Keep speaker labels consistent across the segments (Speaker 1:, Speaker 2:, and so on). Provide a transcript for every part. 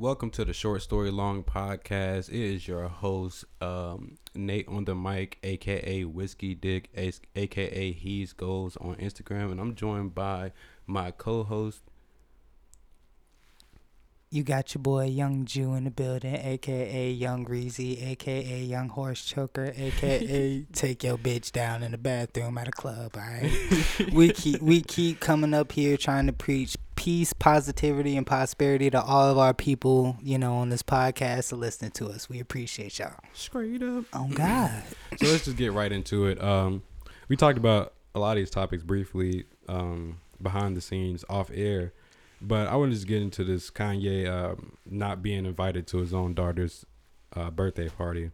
Speaker 1: Welcome to the Short Story Long Podcast. It is your host, um, Nate on the mic, aka Whiskey Dick, aka He's Goals on Instagram, and I'm joined by my co-host.
Speaker 2: You got your boy Young Jew in the building, aka Young Greasy, aka Young Horse Choker, aka Take Your Bitch Down in the Bathroom at a club. All right, we keep we keep coming up here trying to preach peace, positivity, and prosperity to all of our people, you know, on this podcast to listen to us. We appreciate y'all.
Speaker 1: Straight up.
Speaker 2: Oh God.
Speaker 1: so let's just get right into it. Um, we talked about a lot of these topics briefly um, behind the scenes, off air. But I want to just get into this Kanye um, not being invited to his own daughter's uh, birthday party.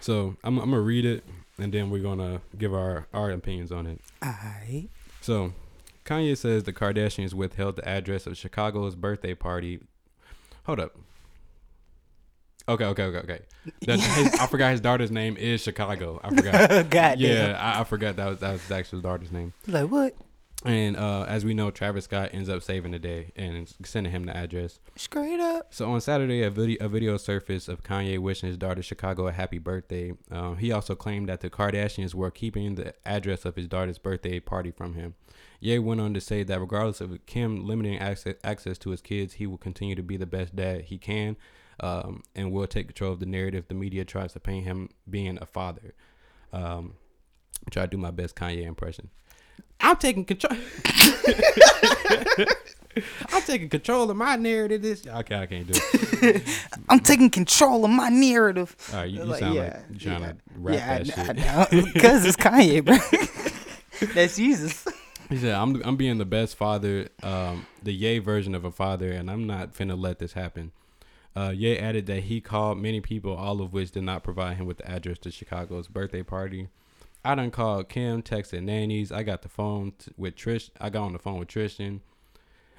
Speaker 1: So I'm, I'm gonna read it, and then we're gonna give our our opinions on it.
Speaker 2: Alright.
Speaker 1: So Kanye says the Kardashians withheld the address of Chicago's birthday party. Hold up. Okay, okay, okay, okay. That, his, I forgot his daughter's name is Chicago. I forgot.
Speaker 2: God
Speaker 1: yeah,
Speaker 2: damn.
Speaker 1: I, I forgot that was that was his actual daughter's name.
Speaker 2: Like what?
Speaker 1: And uh, as we know, Travis Scott ends up saving the day and sending him the address.
Speaker 2: Straight up.
Speaker 1: So on Saturday, a video, a video surfaced of Kanye wishing his daughter Chicago a happy birthday. Um, he also claimed that the Kardashians were keeping the address of his daughter's birthday party from him. Ye went on to say that regardless of Kim limiting access, access to his kids, he will continue to be the best dad he can um, and will take control of the narrative the media tries to paint him being a father. Um, try to do my best Kanye impression. I'm taking control. I'm taking control of my narrative. This okay, I can't do it.
Speaker 2: I'm taking control of my narrative.
Speaker 1: All right, you, you
Speaker 2: Like,
Speaker 1: sound
Speaker 2: yeah,
Speaker 1: like you're trying
Speaker 2: yeah.
Speaker 1: to rap
Speaker 2: yeah,
Speaker 1: that
Speaker 2: I,
Speaker 1: shit.
Speaker 2: Because it's Kanye, bro. That's Jesus.
Speaker 1: He said, "I'm I'm being the best father, um, the Ye version of a father, and I'm not finna let this happen." Uh, Ye added that he called many people, all of which did not provide him with the address to Chicago's birthday party. I done called Kim, texted nannies. I got the phone t- with Trish. I got on the phone with Tristan.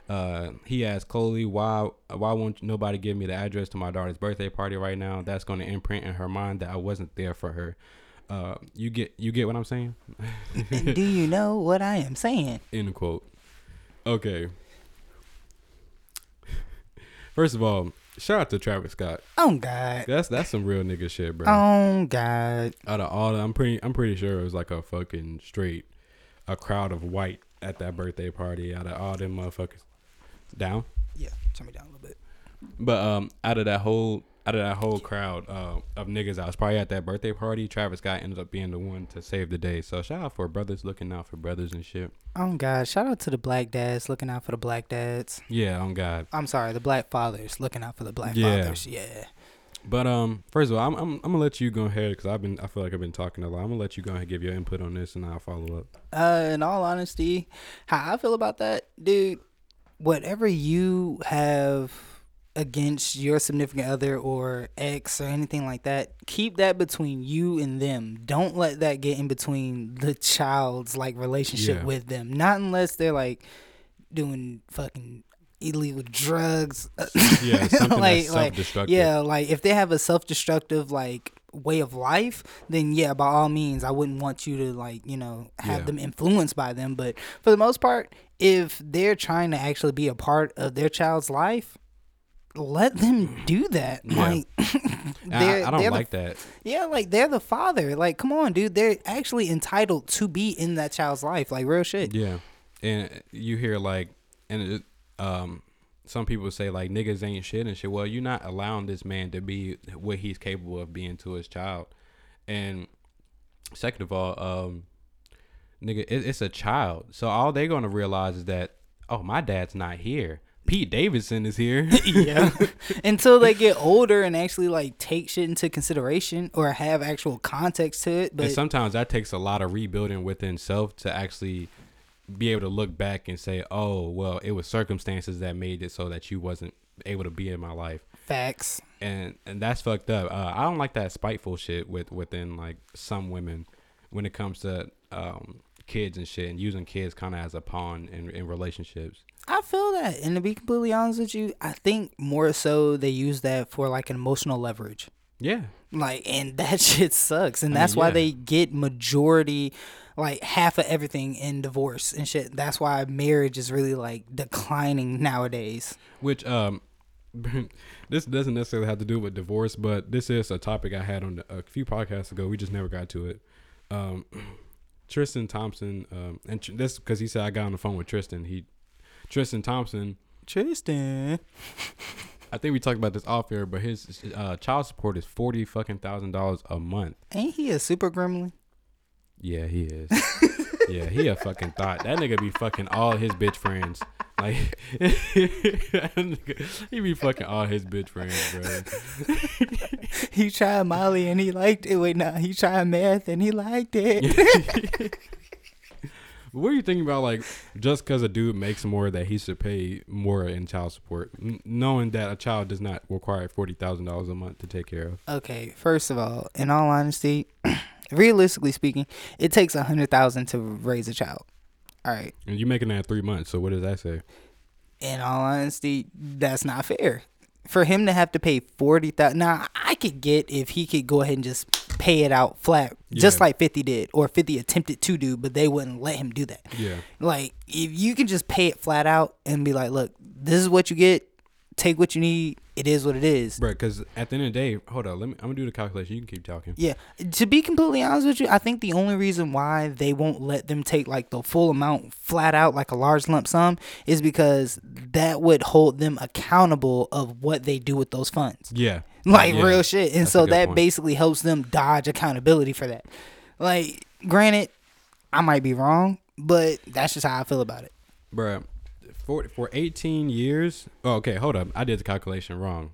Speaker 1: Uh, he asked Chloe, "Why why won't nobody give me the address to my daughter's birthday party right now? That's going to imprint in her mind that I wasn't there for her." Uh, you get you get what I'm saying?
Speaker 2: And do you know what I am saying?
Speaker 1: End quote. Okay. First of all, shout out to Travis Scott.
Speaker 2: Oh God.
Speaker 1: That's that's some real nigga shit, bro.
Speaker 2: Oh God.
Speaker 1: Out of all, I'm pretty I'm pretty sure it was like a fucking straight, a crowd of white at that birthday party. Out of all them motherfuckers, down.
Speaker 2: Yeah, turn me down a little bit.
Speaker 1: But um, out of that whole out of that whole crowd uh, of niggas I was probably at that birthday party, Travis Scott ended up being the one to save the day. So shout out for brothers looking out for brothers and shit.
Speaker 2: Oh God. Shout out to the black dads looking out for the black dads.
Speaker 1: Yeah, on God.
Speaker 2: I'm sorry, the black fathers looking out for the black
Speaker 1: Yeah.
Speaker 2: fathers. Yeah.
Speaker 1: But um, first of all, I'm I'm, I'm gonna let you go ahead because I've been I feel like I've been talking a lot. I'm gonna let you go ahead and give your input on this, and I'll follow up.
Speaker 2: Uh, in all honesty, how I feel about that, dude, whatever you have against your significant other or ex or anything like that, keep that between you and them. Don't let that get in between the child's like relationship
Speaker 1: Yeah.
Speaker 2: with them. Not unless they're like doing fucking illegal drugs.
Speaker 1: Yeah, something
Speaker 2: like, like,
Speaker 1: self-destructive.
Speaker 2: yeah, like if they have a self-destructive like way of life, then yeah, by all means, I wouldn't want you to like you know have
Speaker 1: Yeah.
Speaker 2: them influenced by them. But for the most part, if they're trying to actually be a part of their child's life, let them do that.
Speaker 1: Yeah.
Speaker 2: Like,
Speaker 1: I, I don't
Speaker 2: the-
Speaker 1: like that.
Speaker 2: yeah, like they're the father. Like, come on, dude. They're actually entitled to be in that child's life. Like real shit.
Speaker 1: Yeah, and you hear like, and it, um, some people say like niggas ain't shit and shit. Well, you're not allowing this man to be what he's capable of being to his child. And second of all, um, nigga, it, it's a child, so all they're gonna realize is that oh, my dad's not here. Pete Davidson is here.
Speaker 2: yeah. Until they get older and actually like take shit into consideration or have actual context to it.
Speaker 1: and
Speaker 2: But
Speaker 1: sometimes that takes a lot of rebuilding within self to actually be able to look back and say, "Oh, well, it was circumstances that made it so that you wasn't able to be in my life."
Speaker 2: facts.
Speaker 1: And and that's fucked up. Uh, I don't like that spiteful shit with within like some women when it comes to um, kids and shit and using kids kind of as a pawn in in relationships.
Speaker 2: I feel that. And to be completely honest with you, I think more so they use that for like an emotional leverage.
Speaker 1: Yeah,
Speaker 2: Like, and that shit sucks. And
Speaker 1: I mean,
Speaker 2: that's why they get majority, like half of everything in divorce and shit. That's why marriage is really like declining nowadays.
Speaker 1: which um this doesn't necessarily have to do with divorce, but this is a topic I had on a few podcasts ago. We just never got to it. Um, Tristan Thompson, um, and tr- this because he said I got on the phone with Tristan. He Tristan Thompson.
Speaker 2: Tristan.
Speaker 1: I think we talked about this off air, but his uh, child support is forty fucking thousand dollars a month.
Speaker 2: Ain't he a super gremlin?
Speaker 1: Yeah, he is. yeah, he a fucking thought. That nigga be fucking all his bitch friends. Like he be fucking all his bitch friends, bro.
Speaker 2: He tried Molly and he liked it. Wait, no, he tried meth and he liked it.
Speaker 1: what are you thinking about? Like, just because a dude makes more, that he should pay more in child support, N- knowing that a child does not require forty thousand dollars a month to take care of.
Speaker 2: Okay, first of all, in all honesty, realistically speaking, it takes a hundred thousand to raise a child. All right.
Speaker 1: And you're making that three months, so what does that say?
Speaker 2: In all honesty, that's not fair. For him to have to pay forty thousand, now I could get if he could go ahead and just pay it out flat, just like Fifty did, or Fifty attempted to do, but they wouldn't let him do that.
Speaker 1: Yeah,
Speaker 2: Like if you can just pay it flat out and be like, look, this is what you get, take what you need. It is what it is.
Speaker 1: bro. Because at the end of the day, hold on, let me. I'm gonna do the calculation. You can keep talking.
Speaker 2: Yeah. To be completely honest with you, I think the only reason why they won't let them take like the full amount flat out like a large lump sum is because that would hold them accountable of what they do with those funds.
Speaker 1: Yeah,
Speaker 2: Like
Speaker 1: Yeah,
Speaker 2: real shit. And
Speaker 1: that's
Speaker 2: so that
Speaker 1: point.
Speaker 2: basically helps them dodge accountability for that. Like granted, I might be wrong, but that's just how I feel about it.
Speaker 1: Bruh, for for 18 years. Oh, okay, hold up. I did the calculation wrong.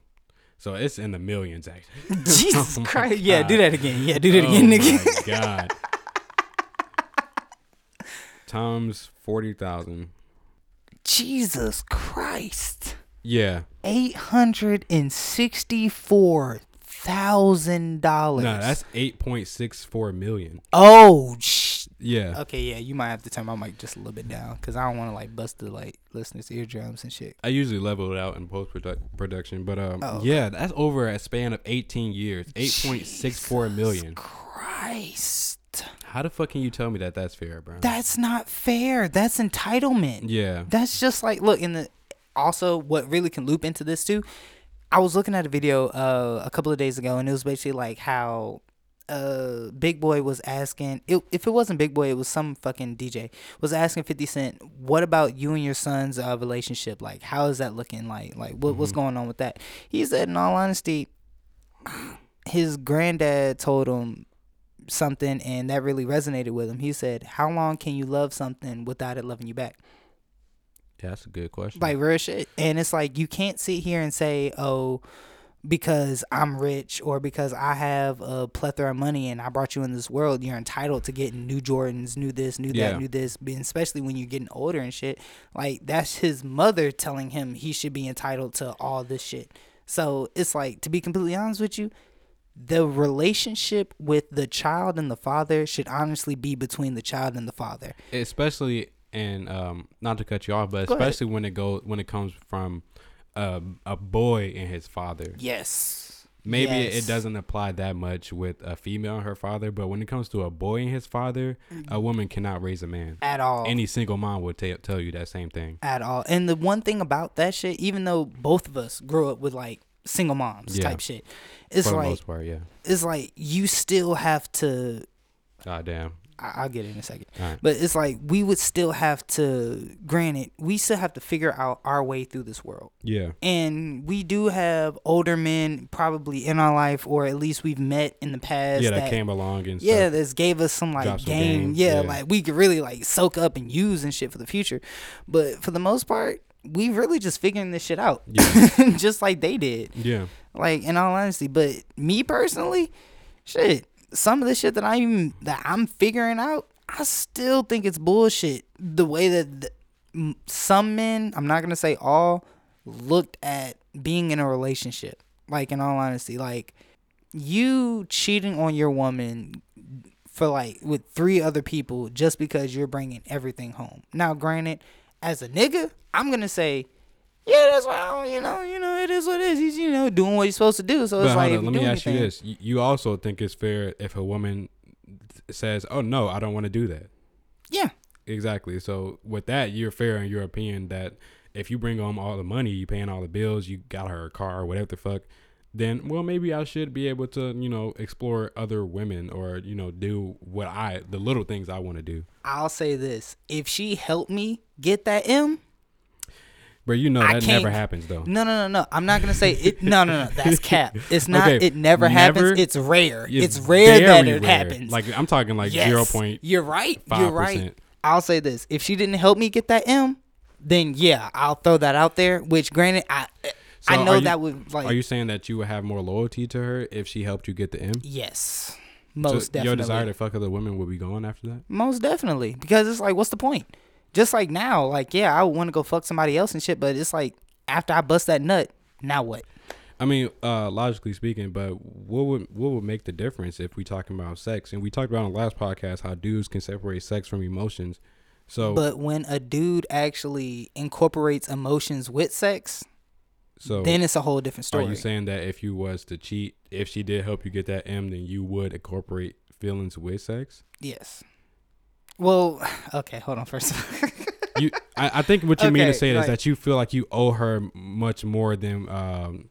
Speaker 1: So it's in the millions, actually.
Speaker 2: Jesus
Speaker 1: Oh
Speaker 2: Christ. Yeah, do that again. Yeah, do that
Speaker 1: oh
Speaker 2: again, nigga.
Speaker 1: my god. Times 40,000.
Speaker 2: Jesus Christ.
Speaker 1: Yeah.
Speaker 2: eight hundred and sixty-four thousand dollars.
Speaker 1: No, that's 8.64 million.
Speaker 2: oh.
Speaker 1: Yeah.
Speaker 2: okay, yeah, you might have to turn my mic just a little bit down because I don't want to like bust the like listeners' eardrums and shit.
Speaker 1: I usually level it out in post production, but um,
Speaker 2: Oh, okay.
Speaker 1: yeah, that's over a span of 18 years. 8.64 million.
Speaker 2: Christ,
Speaker 1: How the fuck can you tell me that that's fair, bro?
Speaker 2: that's not fair. That's entitlement.
Speaker 1: yeah.
Speaker 2: That's just like look in the. Also, what really can loop into this too. I was looking at a video uh, a couple of days ago, and it was basically like how uh Big Boy was asking it, if it wasn't Big Boy, it was some fucking DJ was asking Fifty Cent, "What about you and your son's uh, relationship? Like, how is that looking? Like, like what, what's going on with that?" He said, in all honesty, his granddad told him something, and that really resonated with him. He said, "How long can you love something without it loving you back?"
Speaker 1: Yeah, that's a good question.
Speaker 2: like real shit. And it's like you can't sit here and say, "Oh, because I'm rich or because I have a plethora of money and I brought you in this world, you're entitled to getting new Jordans, new this, new that,
Speaker 1: Yeah.
Speaker 2: new this." Especially when you're getting older and shit. Like that's his mother telling him he should be entitled to all this shit. So it's like to be completely honest with you. The relationship with the child and the father should honestly be between the child and the father.
Speaker 1: especially and um not to cut you off but
Speaker 2: Go ahead.
Speaker 1: especially when it go when it comes from uh, a boy and his father
Speaker 2: Yes.
Speaker 1: maybe it-
Speaker 2: Yes.
Speaker 1: it doesn't apply that much with a female and her father but when it comes to a boy and his father a woman cannot raise a man
Speaker 2: at all.
Speaker 1: any single mom would ta- tell you that same thing
Speaker 2: at all. And the one thing about that shit, even though both of us grew up with like single moms
Speaker 1: Yeah.
Speaker 2: type shit, it's
Speaker 1: for the
Speaker 2: like
Speaker 1: most part yeah
Speaker 2: it's like you still have to.
Speaker 1: god damn
Speaker 2: I- I'll get it in a second,
Speaker 1: right
Speaker 2: but it's like we would still have to. Granted, we still have to figure out our way through this world,
Speaker 1: yeah
Speaker 2: and we do have older men probably in our life, or at least we've met in the past.
Speaker 1: yeah that, came along and
Speaker 2: yeah,
Speaker 1: stuff.
Speaker 2: this gave us some like
Speaker 1: Drop some
Speaker 2: game.
Speaker 1: game,
Speaker 2: Yeah,
Speaker 1: yeah.
Speaker 2: like we could really like soak up and use and shit for the future. But for the most part, we really just figuring this shit out.
Speaker 1: Yeah.
Speaker 2: just like they did.
Speaker 1: yeah
Speaker 2: Like in all honesty. But me personally, shit, some of the shit that I'm that I'm figuring out, I still think it's bullshit. The way that the, some men, I'm not gonna say all, looked at being in a relationship. Like in all honesty, like you cheating on your woman for like with three other people just because you're bringing everything home. Now, granted, as a nigga, I'm gonna say, yeah, that's why you know, you know, it is what it is. He's you know doing what he's supposed to do. So
Speaker 1: but
Speaker 2: it's like,
Speaker 1: on, let me
Speaker 2: do
Speaker 1: ask you this you, you also think it's fair if a woman says oh no i don't want to do that
Speaker 2: Yeah,
Speaker 1: Exactly. So with that, you're fair in your opinion that if you bring home all the money, you paying all the bills, you got her a car or whatever the fuck, then well maybe I should be able to you know explore other women or you know do what I the little things I want to do.
Speaker 2: I'll say this: if she helped me get that M,
Speaker 1: But you know
Speaker 2: I
Speaker 1: that never happens though.
Speaker 2: no, no, no, no. I'm not gonna say it. No, no, no. That's cap. It's not.
Speaker 1: Okay,
Speaker 2: It never,
Speaker 1: never?
Speaker 2: happens. It's rare.
Speaker 1: It's
Speaker 2: It's, rare that it
Speaker 1: rare.
Speaker 2: happens.
Speaker 1: Like I'm talking like
Speaker 2: Yes.
Speaker 1: zero point
Speaker 2: You're right. You're right. I'll say this: if she didn't help me get that M, then yeah, I'll throw that out there. Which, granted, I
Speaker 1: So
Speaker 2: I know
Speaker 1: you-
Speaker 2: that would like
Speaker 1: Are you saying that you would have more loyalty to her if she helped you get the M?
Speaker 2: yes,
Speaker 1: So
Speaker 2: most
Speaker 1: Your desire to fuck other women would be gone after that.
Speaker 2: Most definitely. Because it's like, what's the point? Just like now, like, yeah, I would want to go fuck somebody else and shit, but it's like, after I bust that nut, now what?
Speaker 1: I mean, uh, logically speaking, but what would what would make the difference if we talking about sex? And we talked about on the last podcast how dudes can separate sex from emotions. So
Speaker 2: But when a dude actually incorporates emotions with sex,
Speaker 1: so
Speaker 2: then it's a whole different story.
Speaker 1: are you saying that if you was to cheat, if she did help you get that M, then you would incorporate feelings with sex?
Speaker 2: yes. Well, okay, hold on first.
Speaker 1: You, I, I think what you mean to
Speaker 2: Okay,
Speaker 1: say is that you feel like you owe her much more than um,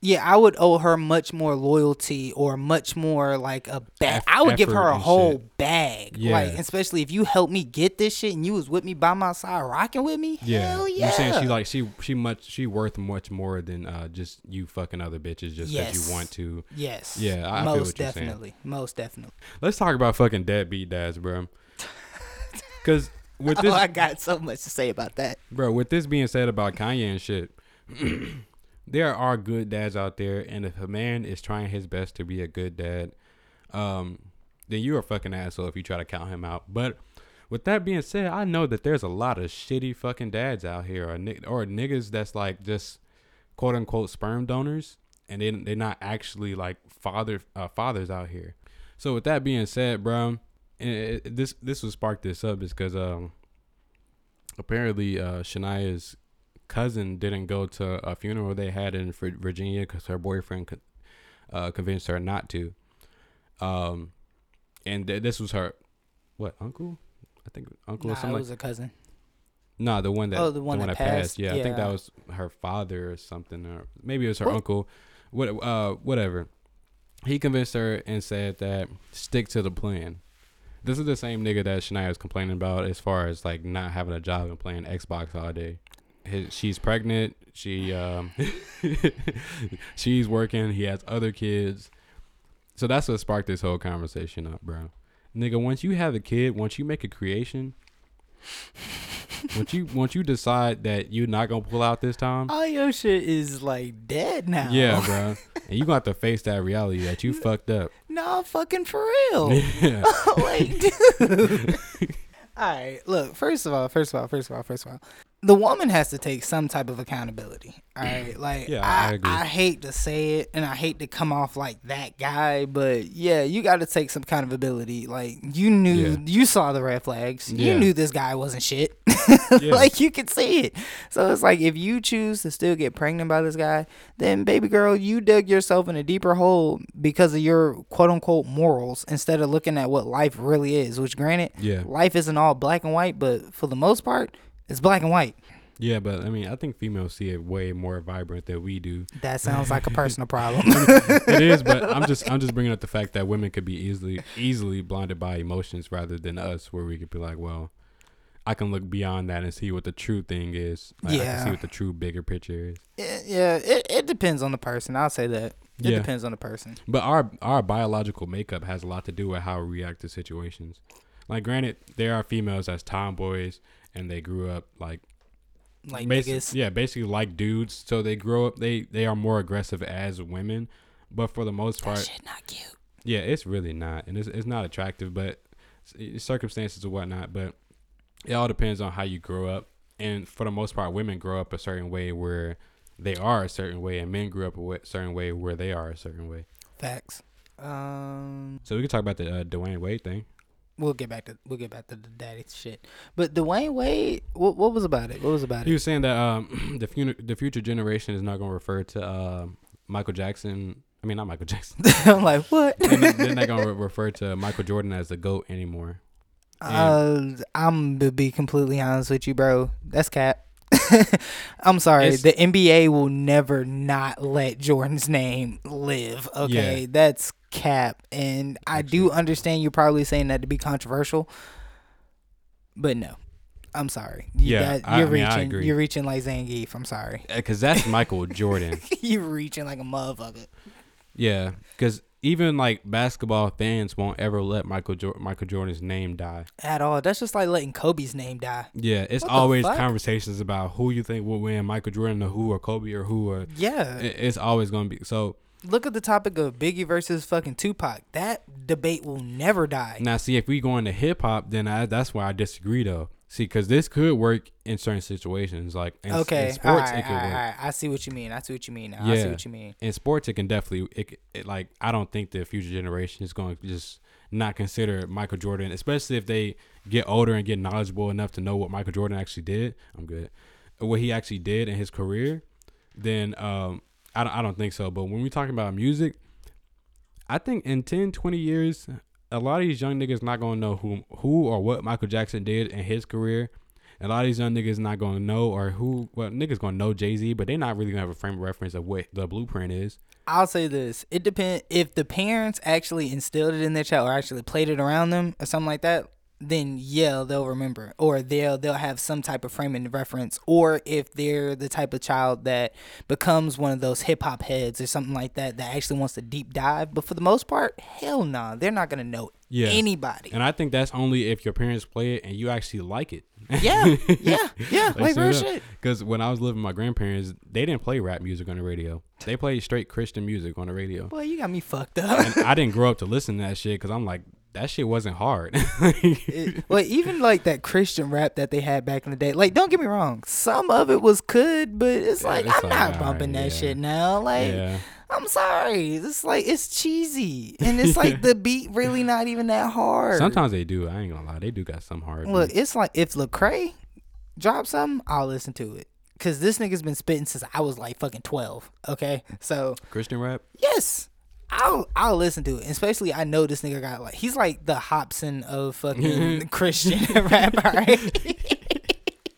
Speaker 2: yeah, I would owe her much more loyalty or much more like a bag.
Speaker 1: Eff-
Speaker 2: I would give her a whole
Speaker 1: shit.
Speaker 2: bag.
Speaker 1: Yeah.
Speaker 2: Like, especially if you helped me get this shit and you was with me by my side rocking with me.
Speaker 1: Yeah,
Speaker 2: Hell yeah.
Speaker 1: you're saying she like she she much she worth much more than uh just you fucking other bitches just because
Speaker 2: Yes.
Speaker 1: you want to.
Speaker 2: Yes.
Speaker 1: Yeah, I- I feel
Speaker 2: most
Speaker 1: what you're saying.
Speaker 2: definitely. Most definitely.
Speaker 1: Let's talk about fucking deadbeat dads, bro. Because with this,
Speaker 2: oh, I got so much to say about that.
Speaker 1: bro, with this being said about Kanye and shit, there are good dads out there, and if a man is trying his best to be a good dad, um, then you're a fucking asshole if you try to count him out. But with that being said, I know that there's a lot of shitty fucking dads out here, or ni- or niggas that's like just quote unquote sperm donors, and they they're not actually like father uh, fathers out here. So with that being said, bro, it, it- this this was sparked this up is because um apparently uh Shania's cousin didn't go to a funeral they had in Virginia because her boyfriend co- uh convinced her not to. Um, and th- this was her what uncle? I think uncle or
Speaker 2: Nah, it
Speaker 1: something. like
Speaker 2: was a cousin.
Speaker 1: no, the one that
Speaker 2: Oh, the one that passed?
Speaker 1: Yeah, I think that was her father or something, or maybe it was her
Speaker 2: What?
Speaker 1: uncle. What? Uh, whatever. He convinced her and said that stick to the plan. This is the same nigga that Shania was complaining about as far as like not having a job and playing Xbox all day. His, she's pregnant. She um, she's working. He has other kids. So that's what sparked this whole conversation up, bro. Nigga, once you have a kid, once you make a creation, once you once you decide that you're not gonna pull out this time,
Speaker 2: All your shit is like dead now.
Speaker 1: yeah, bro, and you gonna have to face that reality that you fucked up.
Speaker 2: no, fucking for real.
Speaker 1: Yeah.
Speaker 2: like, dude. all right, look. First of all, first of all, first of all, first of all, the woman has to take some type of accountability. All right, mm. like
Speaker 1: Yeah, I
Speaker 2: I. I hate to say it, and I hate to come off like that guy, but yeah, you got to take some kind of ability. Like you knew,
Speaker 1: Yeah.
Speaker 2: you saw the red flags.
Speaker 1: Yeah.
Speaker 2: You knew this guy wasn't shit. Like you could see it. So it's like if you choose to still get pregnant by this guy, then baby girl, you dug yourself in a deeper hole because of your quote unquote morals instead of looking at what life really is. Which granted,
Speaker 1: Yeah.
Speaker 2: life isn't all black and white, but for the most part, it's black and white.
Speaker 1: Yeah, but I mean, I think females see it way more vibrant than we do.
Speaker 2: That sounds like a personal problem.
Speaker 1: it is, but I'm just I'm just bringing up the fact that women could be easily easily blinded by emotions rather than us, where we could be like, well, I can look beyond that and see what the true thing is. Like, I can
Speaker 2: Yeah.
Speaker 1: see what the true bigger picture is.
Speaker 2: Yeah, yeah, it, it depends on the person. I'll say that. It
Speaker 1: Yeah.
Speaker 2: depends on the person.
Speaker 1: But our our biological makeup has a lot to do with how we react to situations. Like, granted, there are females as tomboys and they grew up like
Speaker 2: Like
Speaker 1: basi- yeah, basically like dudes. So they grow up they they are more aggressive as women. But for the most
Speaker 2: That
Speaker 1: part,
Speaker 2: shit not cute.
Speaker 1: Yeah, it's really not, and it's it's not attractive, but circumstances or whatnot. But it all depends on how you grow up, and for the most part, women grow up a certain way where they are a certain way, and men grew up a certain way where they are a certain way.
Speaker 2: Facts. Um,
Speaker 1: So we can talk about the uh, Dwayne Wade thing.
Speaker 2: We'll get back to we'll get back to the daddy shit. But Dwayne Wade, what what was about it? What was about
Speaker 1: He
Speaker 2: it?
Speaker 1: He was saying that um the future the future generation is not going to refer to uh, Michael Jackson. I mean, not Michael Jackson.
Speaker 2: I'm like, what?
Speaker 1: they're not, not going to re- refer to Michael Jordan as the goat anymore.
Speaker 2: Uh, I'm to be completely honest with you, bro. That's cap. I'm sorry.
Speaker 1: It's-
Speaker 2: the NBA will never not let Jordan's name live. Okay,
Speaker 1: Yeah.
Speaker 2: that's cap. And I do understand you're probably saying that to be controversial, but no, I'm sorry. You
Speaker 1: Yeah,
Speaker 2: got- you're
Speaker 1: I mean,
Speaker 2: reaching.
Speaker 1: agree.
Speaker 2: You're reaching like Zangief. I'm sorry.
Speaker 1: Uh, because that's Michael Jordan.
Speaker 2: you're reaching like a motherfucker.
Speaker 1: Yeah, because even like basketball fans won't ever let Michael jo- Michael Jordan's name die.
Speaker 2: At all. That's just like letting Kobe's name die.
Speaker 1: Yeah, it's
Speaker 2: What
Speaker 1: always conversations about who you think will win, Michael Jordan or who or Kobe or who or.
Speaker 2: Yeah.
Speaker 1: it- It's always gonna be so.
Speaker 2: Look at the topic of Biggie versus fucking Tupac. That debate will never die.
Speaker 1: Now, see, if we go into hip hop, then I, that's where I disagree, though. See, because this could work in certain situations, like in,
Speaker 2: okay.
Speaker 1: in sports,
Speaker 2: right,
Speaker 1: it could
Speaker 2: right,
Speaker 1: work.
Speaker 2: right. I see what you mean. I see what you mean now. I see
Speaker 1: Yeah.
Speaker 2: what you mean.
Speaker 1: In sports, it can definitely, it, it like I don't think the future generation is going to just not consider Michael Jordan, especially if they get older and get knowledgeable enough to know what Michael Jordan actually did. I'm good. What he actually did in his career, then um, I don't, I don't think so. But when we talking about music, I think in 10, 20 years, a lot of these young niggas not gonna know who who or what Michael Jackson did in his career. A lot of these young niggas not gonna know or who well niggas gonna know Jay Z, but they not really gonna have a frame of reference of what the blueprint is.
Speaker 2: I'll say this: it depends if the parents actually instilled it in their child or actually played it around them or something like that. Then yeah, they'll remember, or they'll they'll have some type of frame of reference. Or if they're the type of child that becomes one of those hip hop heads or something like that that actually wants to deep dive. But for the most part, hell nah, they're not gonna know
Speaker 1: Yeah.
Speaker 2: anybody.
Speaker 1: And I think that's only if your parents play it and you actually like it.
Speaker 2: yeah, yeah, yeah, like real shit.
Speaker 1: Because when I was living with my grandparents, they didn't play rap music on the radio. They played straight Christian music on the radio.
Speaker 2: Boy, you got me fucked up.
Speaker 1: And I didn't grow up to listen to that shit because I'm like, that shit wasn't hard.
Speaker 2: it, well, even like that Christian rap that they had back in the day. Like, don't get me wrong, some of it was good, but it's
Speaker 1: Yeah,
Speaker 2: like
Speaker 1: it's
Speaker 2: I'm
Speaker 1: like,
Speaker 2: not bumping that
Speaker 1: yeah.
Speaker 2: shit now. Like,
Speaker 1: yeah.
Speaker 2: I'm sorry, it's like it's cheesy, and it's like the beat really not even that hard.
Speaker 1: Sometimes they do. I ain't gonna lie. They do got some hard.
Speaker 2: look,
Speaker 1: beats.
Speaker 2: it's like if Lecrae drops something, I'll listen to it. Cause this nigga's been spitting since I was like fucking twelve. Okay, so
Speaker 1: Christian rap.
Speaker 2: yes, I'll I'll listen to it. Especially I know this nigga got like he's like the Hobson of fucking Christian rap. Right?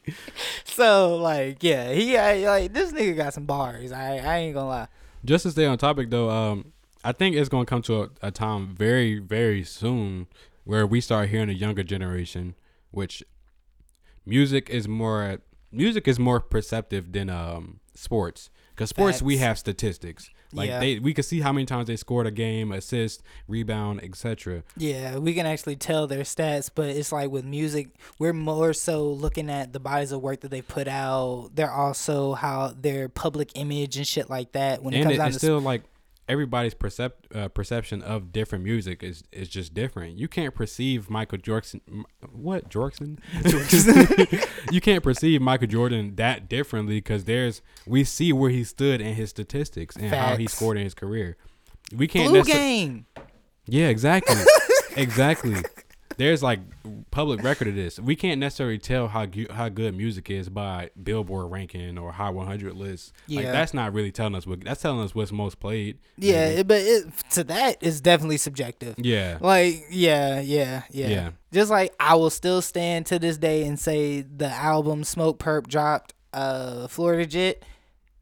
Speaker 2: so like yeah, he I, like this nigga got some bars. I I ain't gonna lie.
Speaker 1: Just to stay on topic though, um, I think it's gonna come to a, a time very, very soon where we start hearing a younger generation, which music is more music is more perceptive than um sports. Cause sports we have statistics. Like
Speaker 2: Yeah.
Speaker 1: they we can see how many times they scored a game, assist, rebound, etc.
Speaker 2: Yeah, we can actually tell their stats, but it's like with music, we're more so looking at the bodies of work that they put out. They're also how their public image and shit like that. When it
Speaker 1: And
Speaker 2: comes
Speaker 1: it,
Speaker 2: down
Speaker 1: it's
Speaker 2: to
Speaker 1: still like everybody's percept uh, perception of different music is is just different. You can't perceive Michael Jordan what Jordan? you can't perceive Michael Jordan that differently because there's we see where he stood in his statistics and how he scored in his career. We can't
Speaker 2: Blue
Speaker 1: necessa-
Speaker 2: game.
Speaker 1: Yeah, exactly. exactly. There's like public record of this. We can't necessarily tell how gu- how good music is by Billboard ranking or Hot 100 lists. Like
Speaker 2: Yeah.
Speaker 1: that's not really telling us what that's telling us what's most played.
Speaker 2: Yeah, it, but it, to that is definitely subjective.
Speaker 1: yeah.
Speaker 2: Like, yeah, yeah, yeah,
Speaker 1: Yeah.
Speaker 2: Just like I will still stand to this day and say the album Smokepurpp dropped, uh, Florida Jit.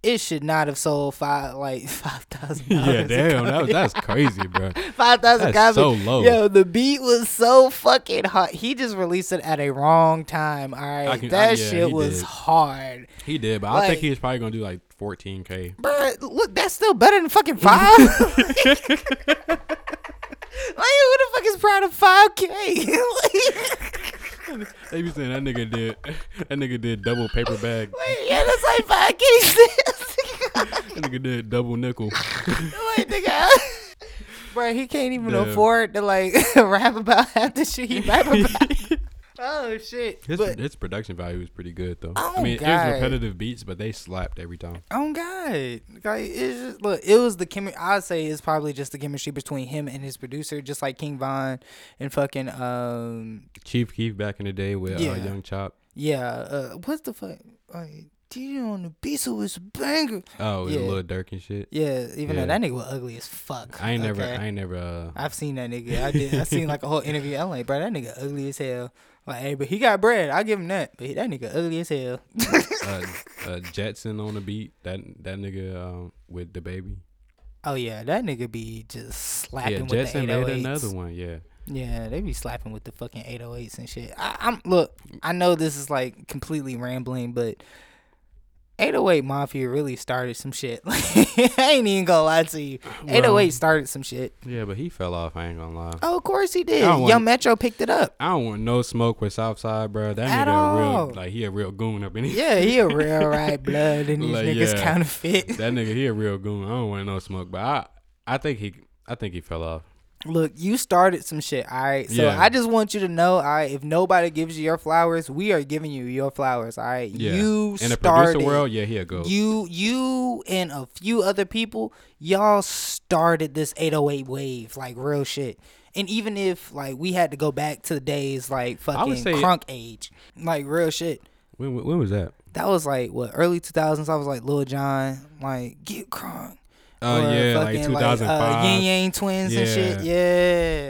Speaker 2: It should not have sold five like five thousand.
Speaker 1: Yeah, damn, that was, that's crazy, bro.
Speaker 2: five thousand
Speaker 1: That's
Speaker 2: copies.
Speaker 1: so low.
Speaker 2: Yo, the beat was so fucking hot. He just released it at a wrong time. All right,
Speaker 1: can-
Speaker 2: that
Speaker 1: I- yeah,
Speaker 2: shit was
Speaker 1: did.
Speaker 2: hard.
Speaker 1: He did, but I think he was probably gonna do like 14k.
Speaker 2: But look, that's still better than fucking five. like, who the fuck is proud of five k?
Speaker 1: They be saying that nigga did that nigga did double paper bag.
Speaker 2: Wait, yeah, that's like five k.
Speaker 1: That nigga did double nickel.
Speaker 2: like, nigga. Bro, he can't even
Speaker 1: Damn.
Speaker 2: afford to like rap about half the shit he rap about. Oh shit!
Speaker 1: His,
Speaker 2: but
Speaker 1: his production value was pretty good though.
Speaker 2: Oh,
Speaker 1: I mean, it was repetitive beats, but they slapped every time.
Speaker 2: Oh God! Like it's just look, it was the chemistry. I'd say it's probably just the chemistry between him and his producer, just like King Von and fucking um
Speaker 1: Chief Keef back in the day with
Speaker 2: Yeah.
Speaker 1: uh, Young Chop.
Speaker 2: yeah uh what's the fuck uh, DJ on the beat, so it's a banger.
Speaker 1: Oh,
Speaker 2: Yeah.
Speaker 1: Lil Durk and shit.
Speaker 2: Yeah, even
Speaker 1: Yeah.
Speaker 2: though that nigga was ugly as fuck.
Speaker 1: I ain't never. I ain't never. Uh,
Speaker 2: I've seen that nigga. I did. I seen like a whole interview. I'm like, bro, that nigga ugly as hell. Like, hey, but he got bread. I give him that. But that nigga ugly as hell.
Speaker 1: uh, uh, Jetson on the beat. That that nigga um, with the baby.
Speaker 2: Oh yeah, that nigga be just slapping
Speaker 1: yeah,
Speaker 2: with
Speaker 1: Jetson
Speaker 2: the
Speaker 1: made
Speaker 2: 808s.
Speaker 1: another one. Yeah.
Speaker 2: Yeah, they be slapping with the fucking 808s and shit. I, I'm look. I know this is like completely rambling, but 808 Mafia really started some shit. Like, I ain't even gonna lie to you. 808 started some shit.
Speaker 1: Yeah, but he fell off. I ain't gonna lie.
Speaker 2: Oh, of course he did. Young
Speaker 1: want-
Speaker 2: Metro picked it up.
Speaker 1: I don't want no smoke with Southside, bro. That
Speaker 2: At
Speaker 1: nigga
Speaker 2: all.
Speaker 1: real like he a real goon up in here.
Speaker 2: Yeah, he a real right blood, and these
Speaker 1: Like,
Speaker 2: niggas
Speaker 1: yeah.
Speaker 2: counterfeit.
Speaker 1: That nigga he a real goon. I don't want no smoke, but I I think he I think he fell off.
Speaker 2: Look, you started some shit, all right? So
Speaker 1: Yeah.
Speaker 2: I just want you to know, all right, if nobody gives you your flowers, we are giving you your flowers, all right?
Speaker 1: Yeah.
Speaker 2: You
Speaker 1: in the
Speaker 2: started
Speaker 1: producer world, yeah, here a go.
Speaker 2: You you and a few other people, y'all started this 808 wave, like real shit. And even if like we had to go back to the days like fucking crunk age, like real shit.
Speaker 1: when, when when was that?
Speaker 2: That was like what early 2000s. I was like Lil Jon, like get crunk.
Speaker 1: Oh
Speaker 2: Or
Speaker 1: yeah, like
Speaker 2: fucking,
Speaker 1: 2005.
Speaker 2: uh, Ying Yang Twins and shit.
Speaker 1: Yeah.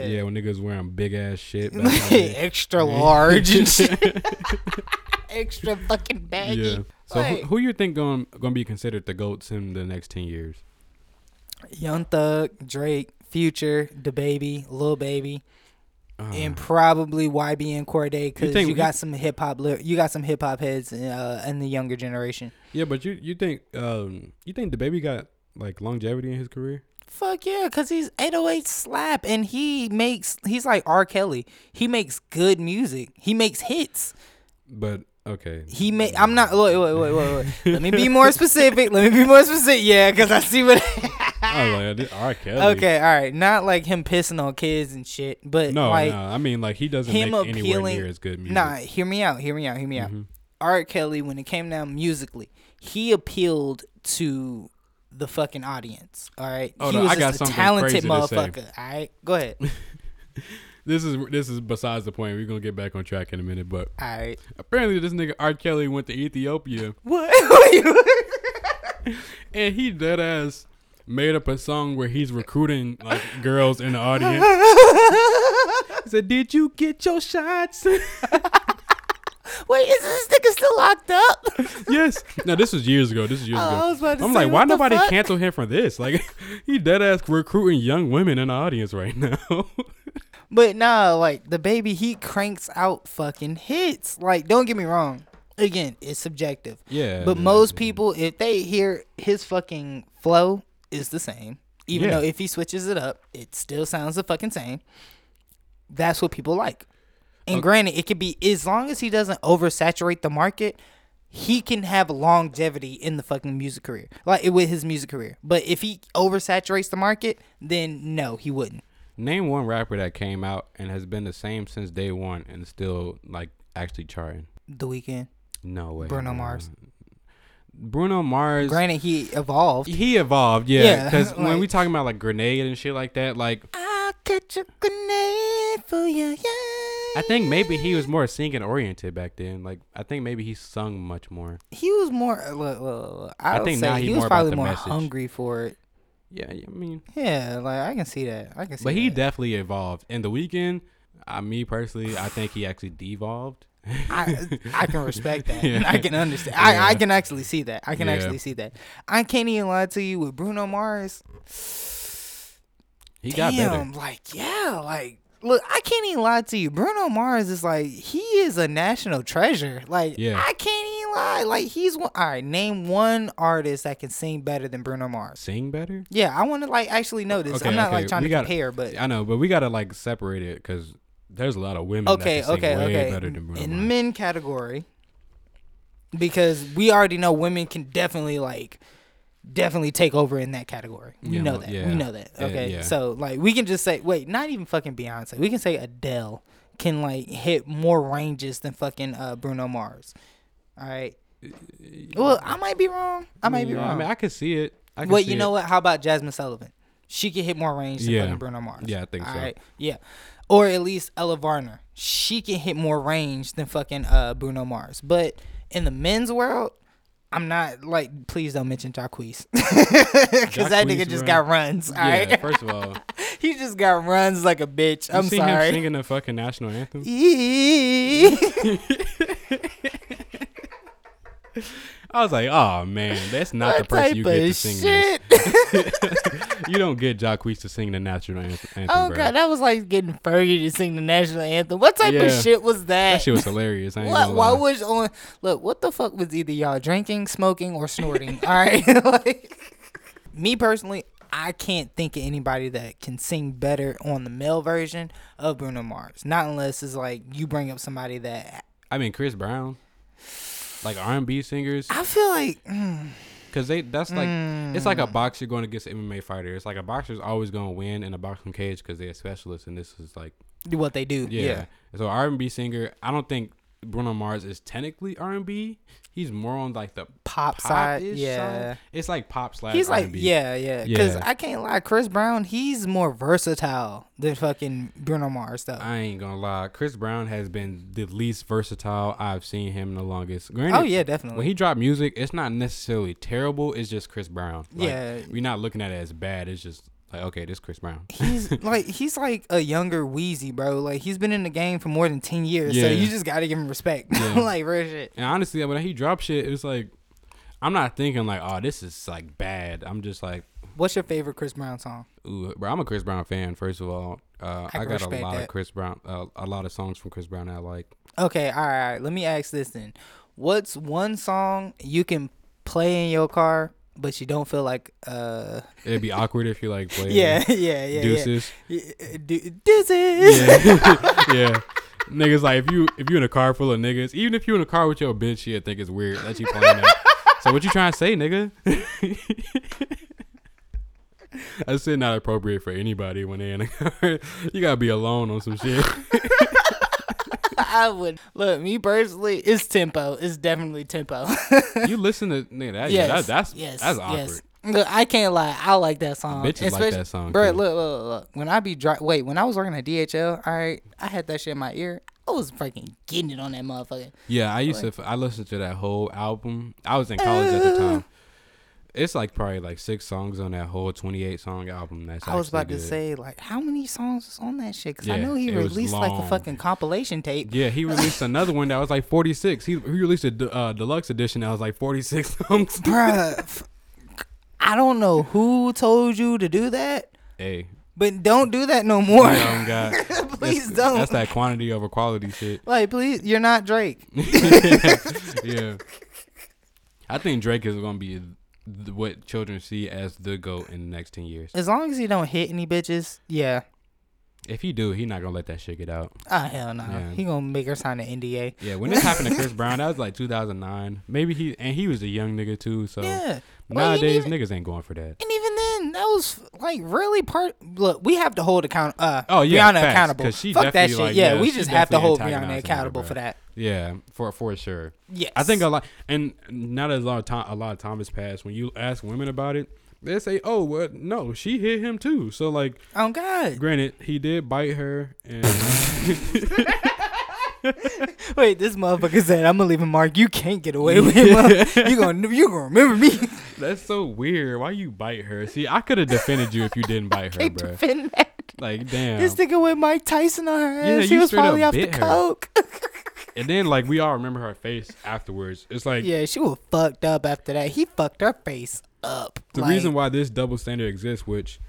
Speaker 2: Yeah.
Speaker 1: yeah, when niggas wearing big ass shit. back in the day.
Speaker 2: Extra large and shit. Extra fucking baggy.
Speaker 1: yeah. So
Speaker 2: Like-
Speaker 1: who, who you think going gonna be considered the goats in the next ten years?
Speaker 2: Young Thug, Drake, Future, the Baby, Lil Baby.
Speaker 1: Uh,
Speaker 2: and probably YBN Cordae because you,
Speaker 1: you-
Speaker 2: got some hip hop. Li- you got some hip hop heads uh, in the younger generation.
Speaker 1: yeah, but you you think um you think the baby got like longevity in his career?
Speaker 2: Fuck yeah, cause he's 808 slap and he makes he's like R. Kelly. He makes good music. He makes hits.
Speaker 1: But okay.
Speaker 2: He make. I'm not. Wait, wait, wait, wait, wait. Let me be more specific. Let me be more specific. Yeah, cause I see what.
Speaker 1: I was like, R. Kelly.
Speaker 2: okay, all right. Not like him pissing on kids and shit, but
Speaker 1: No,
Speaker 2: like
Speaker 1: no. I mean, like he doesn't
Speaker 2: him
Speaker 1: make anywhere near as good music.
Speaker 2: Nah, hear me out. Hear me out. Hear me out.
Speaker 1: Mhm.
Speaker 2: R. Kelly, when it came down musically, he appealed to the fucking audience. All right,
Speaker 1: Oh,
Speaker 2: he
Speaker 1: no,
Speaker 2: was
Speaker 1: I got
Speaker 2: just a talented
Speaker 1: crazy to say.
Speaker 2: motherfucker. All right, go ahead.
Speaker 1: This is this is besides the point. We're gonna get back on track in a minute, but
Speaker 2: All right,
Speaker 1: apparently this nigga R. Kelly went to Ethiopia
Speaker 2: what?
Speaker 1: and he dead ass made up a song where he's recruiting like girls in the audience. He said, "Did you get your shots?"
Speaker 2: Wait, is this nigga still locked up?
Speaker 1: yes. No, this was years ago. This is years
Speaker 2: Oh, I
Speaker 1: ago.
Speaker 2: was about to
Speaker 1: I'm
Speaker 2: say,
Speaker 1: like, why
Speaker 2: what the
Speaker 1: nobody
Speaker 2: fuck?
Speaker 1: cancel him for this? Like, he dead ass recruiting young women in the audience right now.
Speaker 2: But nah, like the baby, he cranks out fucking hits. Like, don't get me wrong. Again, it's subjective.
Speaker 1: yeah.
Speaker 2: But
Speaker 1: yeah,
Speaker 2: most
Speaker 1: yeah.
Speaker 2: people, if they hear his fucking flow is the same, even
Speaker 1: Yeah.
Speaker 2: though if he switches it up, it still sounds the fucking same. That's what people like. And
Speaker 1: Okay.
Speaker 2: granted, it could be as long as he doesn't oversaturate the market, he can have longevity in the fucking music career, like with his music career. But if he oversaturates the market, then no, he wouldn't.
Speaker 1: Name one rapper that came out and has been the same since day one and still like actually charting.
Speaker 2: The Weeknd.
Speaker 1: No way.
Speaker 2: Bruno. Mars.
Speaker 1: Bruno Mars.
Speaker 2: Granted, he evolved.
Speaker 1: He evolved, yeah.
Speaker 2: Yeah,
Speaker 1: Because when we talking about like grenade and shit like that, like
Speaker 2: I'll catch a grenade for you, yeah.
Speaker 1: I think maybe he was more singing oriented back then. Like I think maybe he sung much more.
Speaker 2: He was more. uh, Look, look, look, I,
Speaker 1: I think now
Speaker 2: he
Speaker 1: he
Speaker 2: was probably more
Speaker 1: message.
Speaker 2: hungry for it.
Speaker 1: Yeah, I mean,
Speaker 2: Yeah, like I can see that. I can see.
Speaker 1: but he definitely evolved. And the Weeknd, I me personally, I think he actually devolved.
Speaker 2: I I can respect that.
Speaker 1: Yeah.
Speaker 2: I can understand. I, I can actually see that. I can
Speaker 1: Yeah.
Speaker 2: actually see that. I can't even lie to you with Bruno Mars.
Speaker 1: He got
Speaker 2: Damn,
Speaker 1: better.
Speaker 2: like yeah, like look, I can't even lie to you. Bruno Mars is like he is a national treasure. Like
Speaker 1: Yeah.
Speaker 2: I can't even lie. Like he's one. All right, name one artist that can sing better than Bruno Mars.
Speaker 1: Sing better.
Speaker 2: Yeah, I want to like actually know this.
Speaker 1: Okay,
Speaker 2: I'm not
Speaker 1: okay,
Speaker 2: like trying
Speaker 1: we
Speaker 2: to
Speaker 1: gotta-
Speaker 2: compare, but
Speaker 1: I know, but we gotta like separate it because there's a lot of women
Speaker 2: okay,
Speaker 1: that can sing
Speaker 2: okay,
Speaker 1: way
Speaker 2: okay.
Speaker 1: better than Bruno
Speaker 2: In
Speaker 1: Mars.
Speaker 2: men category, because we already know women can definitely like definitely take over in that category. We
Speaker 1: Yeah,
Speaker 2: know that.
Speaker 1: yeah.
Speaker 2: We know that. Okay,
Speaker 1: yeah.
Speaker 2: so like we can just say wait, not even fucking Beyonce. We can say Adele can like hit more ranges than fucking uh, Bruno Mars. All right. Well, I might be wrong. I might be wrong.
Speaker 1: I mean, I could see it. I see
Speaker 2: you know
Speaker 1: it.
Speaker 2: what? How about Jazmine Sullivan? She can hit more range than fucking Bruno Mars.
Speaker 1: Yeah, I think so.
Speaker 2: Alright, Yeah. Or at least Elle Varner. She can hit more range than fucking uh, Bruno Mars. But in the men's world, I'm not like. Please don't mention Jacquees, because that nigga just
Speaker 1: run-
Speaker 2: got runs. All
Speaker 1: yeah,
Speaker 2: right,
Speaker 1: first of all,
Speaker 2: he just got runs like a bitch.
Speaker 1: you
Speaker 2: I'm
Speaker 1: seen him
Speaker 2: sorry.
Speaker 1: singing the fucking national anthem. I was like, oh man, that's not the person you get to sing
Speaker 2: shit?
Speaker 1: this. you don't get Jacquees to sing the national anthem,
Speaker 2: Oh
Speaker 1: bro.
Speaker 2: god, that was like getting Fergie to sing the national anthem. What type of shit was that?
Speaker 1: That shit was hilarious.
Speaker 2: What? Why was on? Look, what the fuck was either y'all drinking, smoking, or snorting? all right, like me personally, I can't think of anybody that can sing better on the male version of Bruno Mars. Not unless it's like you bring up somebody that
Speaker 1: I mean, Chris Brown, like R and B singers,
Speaker 2: I feel like. mm,
Speaker 1: because they that's like it's like a
Speaker 2: mm,
Speaker 1: boxer going against an MMA fighter. It's like a boxer's always gonna win in a boxing cage because they're a specialist, and this is like
Speaker 2: do what they do.
Speaker 1: yeah.
Speaker 2: Yeah.
Speaker 1: So R and B singer, I don't think Bruno Mars is technically R and B. He's more on like the
Speaker 2: Pop side.
Speaker 1: pop-ish
Speaker 2: Yeah.
Speaker 1: side. It's like pop slash
Speaker 2: He's like,
Speaker 1: R&B.
Speaker 2: yeah, yeah. Because
Speaker 1: Yeah.
Speaker 2: I can't lie, Chris Brown, he's more versatile than fucking Bruno Mars, though.
Speaker 1: I ain't gonna lie. Chris Brown has been the least versatile I've seen him in the longest. Oh, Granted,
Speaker 2: oh yeah, definitely.
Speaker 1: When he dropped music, it's not necessarily terrible. It's just Chris Brown. Like,
Speaker 2: yeah,
Speaker 1: we're not looking at it as bad. It's just like okay, this Chris Brown.
Speaker 2: he's like he's like a younger Weezy, bro. Like he's been in the game for more than ten years, so
Speaker 1: Yeah.
Speaker 2: you just gotta give him respect.
Speaker 1: Yeah.
Speaker 2: like real shit.
Speaker 1: And honestly, when he dropped shit, it was like I'm not thinking like, oh, this is like bad. I'm just like,
Speaker 2: What's your favorite Chris Brown song?
Speaker 1: ooh, bro. I'm a Chris Brown fan. First of all, uh,
Speaker 2: I can
Speaker 1: got a
Speaker 2: respect
Speaker 1: lot
Speaker 2: that.
Speaker 1: of Chris Brown, uh, a lot of songs from Chris Brown I like.
Speaker 2: Okay, all right, all right. Let me ask this then. What's one song you can play in your car, but you don't feel like uh
Speaker 1: It'd be awkward if you like play
Speaker 2: yeah yeah yeah
Speaker 1: Deuces.
Speaker 2: yeah. yeah. Deuces.
Speaker 1: Yeah, yeah. Niggas like if you if you in a car full of niggas, even if you in a car with your bitch, she'd think it's weird that you playing that. so what you trying to say, nigga? That's still not appropriate for anybody when they in a car. you gotta be alone on some shit.
Speaker 2: I would look me personally. It's tempo. It's definitely tempo.
Speaker 1: You listen to nigga, that,
Speaker 2: yes,
Speaker 1: that, that's
Speaker 2: yes,
Speaker 1: that's awkward.
Speaker 2: yes. Look, I can't lie. I like that song.
Speaker 1: Bitches like that song.
Speaker 2: Bro, look, look, look. When I be dri- wait, when I was working at DHL, all right, I had that shit in my ear. I was freaking getting it on that motherfucker.
Speaker 1: Yeah, I used to. I listened to that whole album. I was in college at the time. It's like probably like six songs on that whole twenty-eight song album. That's
Speaker 2: I was about to say, like, how many songs is on that shit? Because I know he released like a fucking compilation tape.
Speaker 1: Yeah, he released another one that was like 46. He, he released a uh, deluxe edition that was like 46 songs.
Speaker 2: Bruh, I don't know who told you to do that,
Speaker 1: hey,
Speaker 2: but don't do that no more.
Speaker 1: yeah,
Speaker 2: please
Speaker 1: That's-
Speaker 2: don't.
Speaker 1: That's that quantity over quality shit.
Speaker 2: Like, please, you're not Drake.
Speaker 1: yeah. I think Drake is going to be th- what children see as the GOAT in the next 10 years.
Speaker 2: As long as he don't hit any bitches, yeah.
Speaker 1: If he do, he not to let that shit get out.
Speaker 2: Ah, hell no.
Speaker 1: Yeah.
Speaker 2: He gonna make her sign an NDA.
Speaker 1: Yeah, when this happened to Chris Brown, that was like 2009. Maybe he, and he was a young nigga too, so
Speaker 2: yeah. Well,
Speaker 1: nowadays
Speaker 2: need-
Speaker 1: niggas ain't going for that.
Speaker 2: And even then, that was like really part. Look, we have to hold account. Uh,
Speaker 1: Oh, yeah,
Speaker 2: Rihanna
Speaker 1: facts,
Speaker 2: accountable. Fuck that shit.
Speaker 1: like,
Speaker 2: yeah,
Speaker 1: yeah,
Speaker 2: we just have to hold Rihanna accountable
Speaker 1: bro.
Speaker 2: for that.
Speaker 1: Yeah, for for sure.
Speaker 2: Yes.
Speaker 1: I think a lot, and that a lot of time, a lot of time has passed. When you ask women about it, they say, "Oh, well, no, she hit him too." So, like,
Speaker 2: Oh God.
Speaker 1: granted, he did bite her, and
Speaker 2: Wait, this motherfucker said, "I'm gonna leave a mark. You can't get away with it. You gonna you gonna remember me."
Speaker 1: that's so weird. Why you bite her? See, I could have defended you if you didn't bite her, bro.
Speaker 2: defend that.
Speaker 1: Like, damn.
Speaker 2: This nigga with Mike Tyson on her ass.
Speaker 1: Yeah,
Speaker 2: she was probably off the
Speaker 1: her.
Speaker 2: coke.
Speaker 1: And then, like, we all remember her face afterwards. It's like
Speaker 2: yeah, she was fucked up after that. He fucked her face up.
Speaker 1: the
Speaker 2: Like,
Speaker 1: reason why this double standard exists, which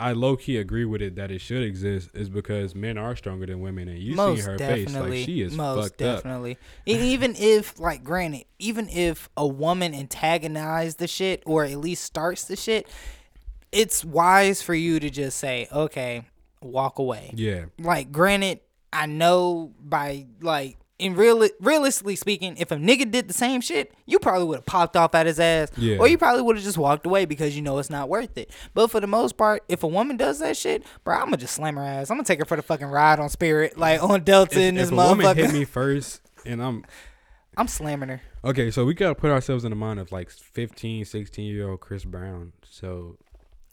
Speaker 1: I low key agree with it that it should exist, is because men are stronger than women, and you see her face like she is fucked up.
Speaker 2: Most definitely. And even if, like, granted, even if a woman antagonized the shit or at least starts the shit, it's wise for you to just say, okay, walk away.
Speaker 1: Yeah,
Speaker 2: Like, granted, I know by like. In real, realistically speaking, if a nigga did the same shit, you probably would have popped off at his ass,
Speaker 1: Yeah.
Speaker 2: or you probably would have just walked away because you know it's not worth it. But for the most part, if a woman does that shit, bro, I'm gonna just slam her ass. I'm gonna take her for the fucking ride on Spirit, like on Delta
Speaker 1: if,
Speaker 2: in this
Speaker 1: if a woman hit me first, and I'm
Speaker 2: I'm slamming her.
Speaker 1: okay, so we gotta put ourselves in the mind of like 15, 16 year old Chris Brown. So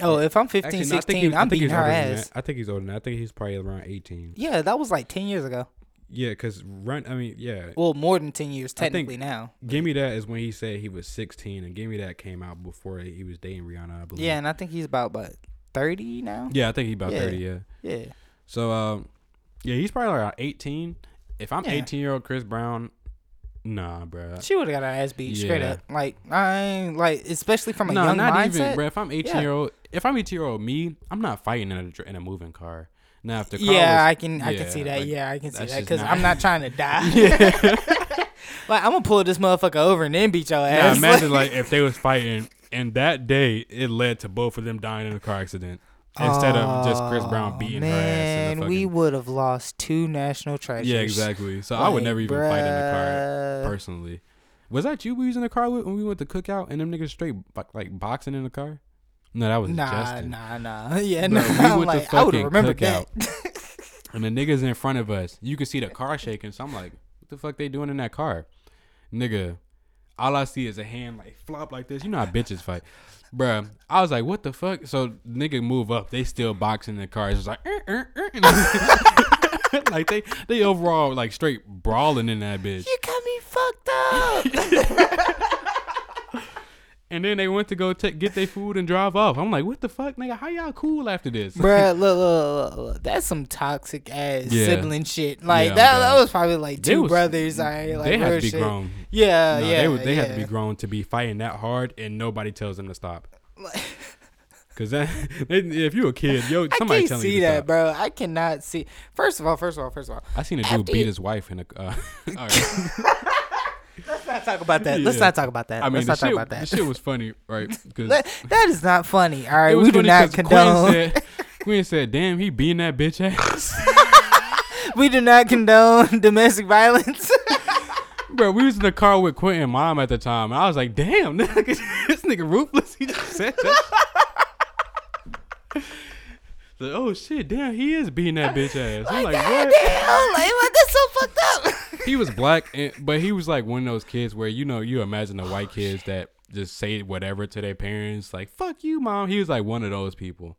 Speaker 2: Oh, if I'm 15,
Speaker 1: actually, no, I think
Speaker 2: 16,
Speaker 1: he- I think
Speaker 2: beating
Speaker 1: he's
Speaker 2: her ass.
Speaker 1: I think he's older than that. I think he's probably around eighteen.
Speaker 2: Yeah, that was like 10 years ago.
Speaker 1: Yeah, cause run. I mean, yeah.
Speaker 2: Well, more than ten years technically now.
Speaker 1: Give me that is when he said he was 16, and Give me that came out before he was dating Rihanna. I believe.
Speaker 2: Yeah, and I think he's about what thirty now.
Speaker 1: Yeah, I think he's about
Speaker 2: Yeah.
Speaker 1: 30. Yeah.
Speaker 2: Yeah.
Speaker 1: So, um, yeah, he's probably like 18. If I'm
Speaker 2: Yeah.
Speaker 1: 18 year old Chris Brown, nah, bruh.
Speaker 2: She would have got her ass beat straight
Speaker 1: Yeah.
Speaker 2: up. Like I ain't like, especially from a
Speaker 1: No,
Speaker 2: young
Speaker 1: not
Speaker 2: mindset.
Speaker 1: even, bro. If I'm 18
Speaker 2: Yeah.
Speaker 1: year old, if I'm 18 year old me, I'm not fighting in a in a moving car. Now, if the car
Speaker 2: yeah,
Speaker 1: was,
Speaker 2: I can, I can see that.
Speaker 1: like,
Speaker 2: yeah, I can see that because I'm not trying to die. like I'm gonna pull this motherfucker over and then beat your ass.
Speaker 1: now imagine like if they was fighting, and that day it led to both of them dying in a car accident instead of just Chris Brown beating her ass.
Speaker 2: Man,
Speaker 1: the
Speaker 2: we would have lost two national treasures.
Speaker 1: yeah, exactly. So I would never even fight in the car personally. Was that you we was in the car with when we went to cookout and them niggas straight like boxing in the car? No, that was
Speaker 2: Nah,
Speaker 1: Justin.
Speaker 2: nah, nah. Yeah, no.
Speaker 1: we
Speaker 2: I'm
Speaker 1: went
Speaker 2: like, have
Speaker 1: fucking cookout.
Speaker 2: that.
Speaker 1: And the niggas in front of us, you could see the car shaking. So I'm like, what the fuck they doing in that car? Nigga, all I see is a hand like flop like this. You know how bitches fight. Bruh, I was like, what the fuck? So nigga move up. They still boxing in the car. It's like, "Er, er, er," like they they overall like straight brawling in that bitch.
Speaker 2: you got me fucked up.
Speaker 1: And then they went to go take get their food and drive off. I'm like, what the fuck, nigga? How y'all cool after this?
Speaker 2: Bruh, look, look, look, look, that's some toxic ass
Speaker 1: Yeah.
Speaker 2: sibling shit. Like
Speaker 1: Yeah,
Speaker 2: that,
Speaker 1: I'm
Speaker 2: that was probably like two
Speaker 1: was-
Speaker 2: brothers. I like
Speaker 1: they had to be
Speaker 2: shit.
Speaker 1: grown.
Speaker 2: Yeah,
Speaker 1: No,
Speaker 2: yeah,
Speaker 1: they they
Speaker 2: yeah.
Speaker 1: had to be grown to be fighting that hard, and nobody tells them to stop. Cause that, if you a kid, yo,
Speaker 2: I
Speaker 1: somebody
Speaker 2: can't see that, bro. I cannot see. First of all, first of all, first of all,
Speaker 1: I seen a dude beat his wife in a. Uh, all right.
Speaker 2: Let's not talk about that. Let's
Speaker 1: Yeah.
Speaker 2: not talk about that.
Speaker 1: I mean,
Speaker 2: let's not talk
Speaker 1: shit,
Speaker 2: about
Speaker 1: the
Speaker 2: that.
Speaker 1: shit was funny, right? Because
Speaker 2: That- is not funny. All right, we do not condone.
Speaker 1: Quinn said, Quinn said, "Damn, he beating that bitch ass."
Speaker 2: we do not condone domestic violence.
Speaker 1: Bro, we was in the car with Quentin and mom at the time, and I was like, "Damn, this nigga ruthless." He just said that. Like, oh shit, damn, he is beating that bitch ass. I'm like, what?
Speaker 2: damn, like what? That's so fucked up.
Speaker 1: he was black, and, but he was like one of those kids where you know you imagine the oh, white kids that just say whatever to their parents, like "fuck you, mom." He was like one of those people.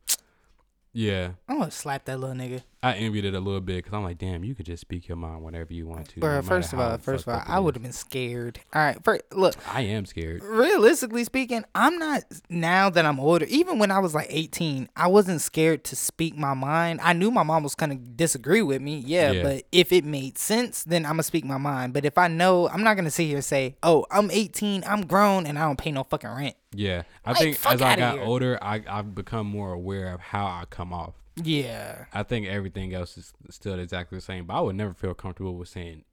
Speaker 1: Yeah,
Speaker 2: I'm gonna slap that little nigga.
Speaker 1: I envied it a little bit because I'm like, damn, you could just speak your mind whenever you want to. no
Speaker 2: Bro,
Speaker 1: matter
Speaker 2: first of all, first of all, I would have been scared. All right, first, look,
Speaker 1: I am scared.
Speaker 2: realistically speaking, I'm not now that I'm older. Even when I was like 18, I wasn't scared to speak my mind. I knew my mom was gonna disagree with me, yeah,
Speaker 1: Yeah.
Speaker 2: but if it made sense, then I'm gonna speak my mind. But if I know, I'm not gonna sit here and say, "Oh, I'm 18, I'm grown, and I don't pay no fucking rent."
Speaker 1: Yeah, I
Speaker 2: Like,
Speaker 1: think as I got
Speaker 2: here.
Speaker 1: older, I I've become more aware of how I come off.
Speaker 2: Yeah,
Speaker 1: I think everything else is still exactly the same, but I would never feel comfortable with saying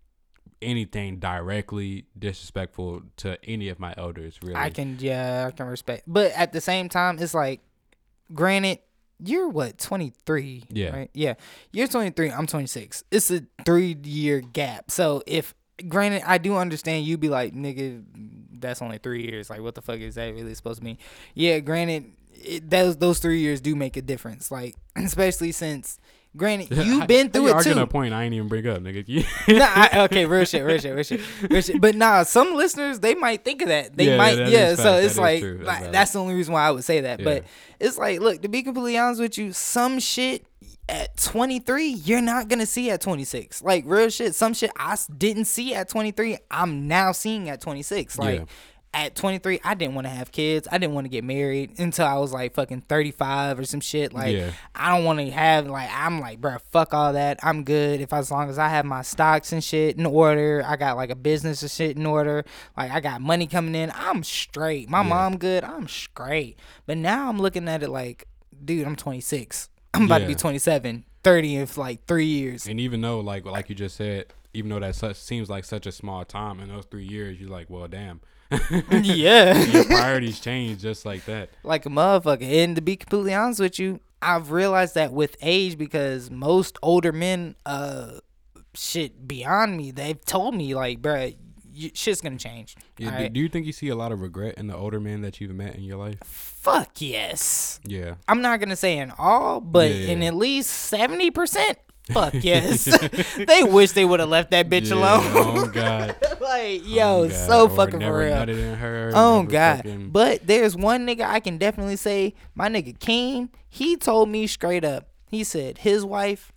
Speaker 1: anything directly disrespectful to any of my elders. Really,
Speaker 2: I can, yeah, I can respect. But at the same time, it's like, granted, you're what 23,
Speaker 1: Yeah.
Speaker 2: right? Yeah, you're 23. I'm 26. It's a three year gap. So if granted, I do understand You'd be like, nigga, that's only three years. Like, what the fuck is that really supposed to mean? Yeah, granted, it, those those three years do make a difference. Like, especially since. Granted, you've been through
Speaker 1: you
Speaker 2: it
Speaker 1: arguing
Speaker 2: too.
Speaker 1: a point I ain't even bring up, nigga.
Speaker 2: nah, I, okay, real shit, real shit, real shit, real shit. But nah, some listeners they might think of that. They
Speaker 1: Yeah,
Speaker 2: might,
Speaker 1: that
Speaker 2: yeah. So
Speaker 1: fact.
Speaker 2: it's
Speaker 1: That
Speaker 2: like.
Speaker 1: That's
Speaker 2: like that's the only reason why I would say that. But it's like, look, to be completely honest with you, some shit at 23 you're not gonna see at 26. Like real shit, some shit i didn't see at 23, I'm now seeing at 26. Like.
Speaker 1: Yeah.
Speaker 2: At 23, I didn't want to have kids. I didn't want to get married until I was like fucking 35 or some shit. Like,
Speaker 1: Yeah.
Speaker 2: I don't want to have like I'm like, bro, fuck all that. I'm good if as long as I have my stocks and shit in order. I got like a business and shit in order. Like I got money coming in. I'm straight. My
Speaker 1: Yeah.
Speaker 2: mom good. I'm straight. But now I'm looking at it like, dude, I'm 26. I'm about to be
Speaker 1: Yeah.
Speaker 2: 27, 30 in like three years.
Speaker 1: And even though, like, like you just said, even though that such seems like such a small time in those three years, you're like, well, damn,
Speaker 2: yeah.
Speaker 1: your priorities change just like that.
Speaker 2: like a motherfucker. And to be completely honest with you, I've realized that with age because most older men, uh, shit beyond me, they've told me like, bruh, you, shit's gonna change.
Speaker 1: Yeah, do,
Speaker 2: Alright?
Speaker 1: do you think you see a lot of regret in the older men that you've met in your life?
Speaker 2: Fuck yes.
Speaker 1: Yeah.
Speaker 2: I'm not gonna say in all, but
Speaker 1: Yeah,
Speaker 2: in at least seventy percent. Fuck yes. they wish they would have left that bitch
Speaker 1: Yeah,
Speaker 2: alone.
Speaker 1: Oh God.
Speaker 2: like, oh yo,
Speaker 1: Oh, God.
Speaker 2: so
Speaker 1: Or
Speaker 2: fucking
Speaker 1: never
Speaker 2: for real.
Speaker 1: nutted in her,
Speaker 2: Oh God!
Speaker 1: fucking-
Speaker 2: But there's one nigga I can definitely say. My nigga King, he told me straight up. He said his wife,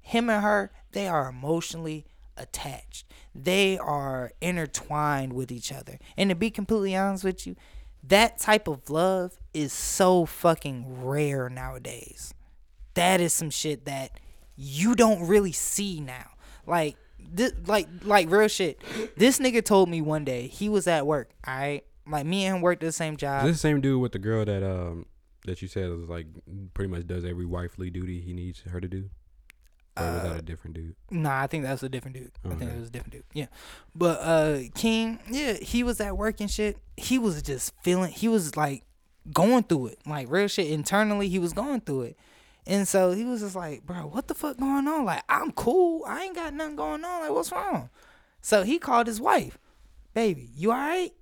Speaker 2: him and her, they are emotionally attached. They are intertwined with each other. And to be completely honest with you, that type of love is so fucking rare nowadays. That is some shit that you don't really see now. Like this, like like real shit. This nigga told me one day he was at work. I like me and him worked the same
Speaker 1: Is
Speaker 2: job.
Speaker 1: this the same dude with the girl that um that you said was like pretty much does every wifely duty he needs her to do? Or was that a different dude?
Speaker 2: Nah, I think that's a different dude. I think it was a different dude. Yeah. But uh King, yeah, he was at work and shit. He was just feeling he was like going through it. Like real shit internally, he was going through it. And so he was just like, bro, what the fuck going on? Like, I'm cool. I ain't got nothing going on. Like, what's wrong? So he called his wife. Baby, you alright?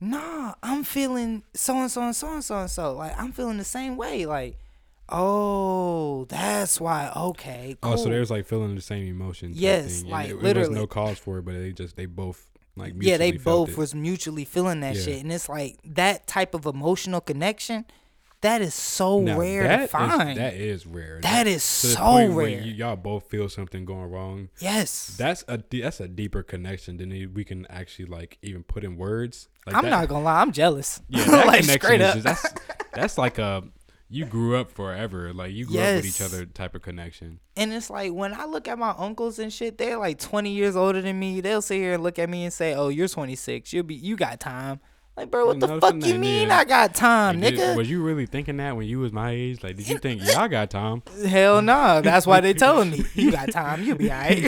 Speaker 2: Nah, I'm feeling so and so and so and so and so. Like, I'm feeling the same way. Like, oh, that's why. Okay, cool.
Speaker 1: Oh, so they was like feeling the same emotions.
Speaker 2: Yes, like,
Speaker 1: it, It was
Speaker 2: literally.
Speaker 1: no cause for it, but they just they both like
Speaker 2: yeah, they both
Speaker 1: it.
Speaker 2: was mutually feeling that
Speaker 1: Yeah.
Speaker 2: shit, and it's like that type of emotional connection. That is so
Speaker 1: Now,
Speaker 2: rare
Speaker 1: that
Speaker 2: to
Speaker 1: is-
Speaker 2: find.
Speaker 1: that is rare.
Speaker 2: that is so rare.
Speaker 1: you, y'all both feel something going wrong.
Speaker 2: yes,
Speaker 1: That's a that's a deeper connection than we can actually like even put in words. Like
Speaker 2: I'm
Speaker 1: that,
Speaker 2: not gonna lie, I'm jealous.
Speaker 1: Yeah, that
Speaker 2: like
Speaker 1: connection is just, that's that's like a you grew up forever. Like you grew up with each other type of connection.
Speaker 2: And it's like when I look at my uncles and shit, they're like 20 years older than me. They'll sit here and look at me and say, "Oh, you're 26. You'll be, you got time." Like, bro, what the fuck you mean
Speaker 1: yeah.
Speaker 2: I got time,
Speaker 1: Like, did-
Speaker 2: nigga?
Speaker 1: was you really thinking that when you was my age? Like, did you think, yeah, I got time?
Speaker 2: Hell no. That's why they telling me you got time. You'll be alright.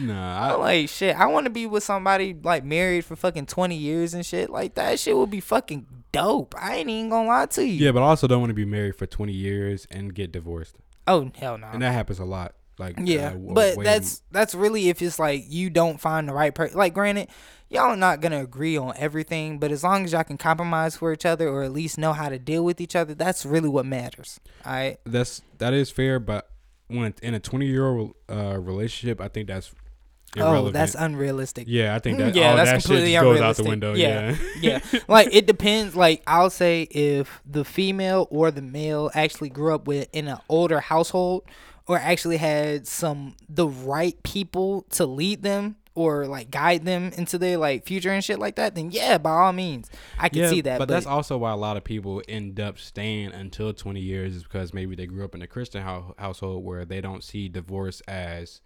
Speaker 1: Nah,
Speaker 2: I'm like shit. I want to be with somebody like married for fucking 20 years and shit. Like that shit would be fucking dope. I ain't even gonna lie to you.
Speaker 1: yeah, but I also don't want to be married for 20 years and get divorced.
Speaker 2: Oh hell no.
Speaker 1: And that happens a lot. Like,
Speaker 2: Yeah,
Speaker 1: uh,
Speaker 2: but that's that's really if it's like you don't find the right person. Like, granted, y'all are not gonna agree on everything, but as long as y'all can compromise for each other or at least know how to deal with each other, that's really what matters. All right.
Speaker 1: that's that is fair, but when in a 20 year old uh, relationship, I think that's
Speaker 2: Oh, that's unrealistic.
Speaker 1: yeah, I think
Speaker 2: Mm,
Speaker 1: that
Speaker 2: yeah,
Speaker 1: all
Speaker 2: that's
Speaker 1: that shit
Speaker 2: completely
Speaker 1: goes out the window.
Speaker 2: Yeah.
Speaker 1: Yeah,
Speaker 2: yeah, like it depends. Like I'll say if the female or the male actually grew up with in an older household or actually had some the right people to lead them or like guide them into their like future and shit like that, then yeah, by all means, I can
Speaker 1: yeah,
Speaker 2: see that.
Speaker 1: But, that's also why a lot of people end up staying until 20 years is because maybe they grew up in a Christian hou- household where they don't see divorce as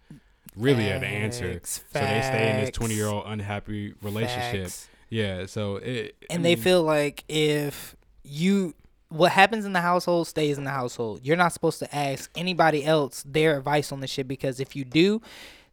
Speaker 1: really an answer.
Speaker 2: Facts,
Speaker 1: So they stay in this 20 year old unhappy relationship.
Speaker 2: facts.
Speaker 1: Yeah, so it I
Speaker 2: and they feel like if you what happens in the household stays in the household. You're not supposed to ask anybody else their advice on the shit because if you do,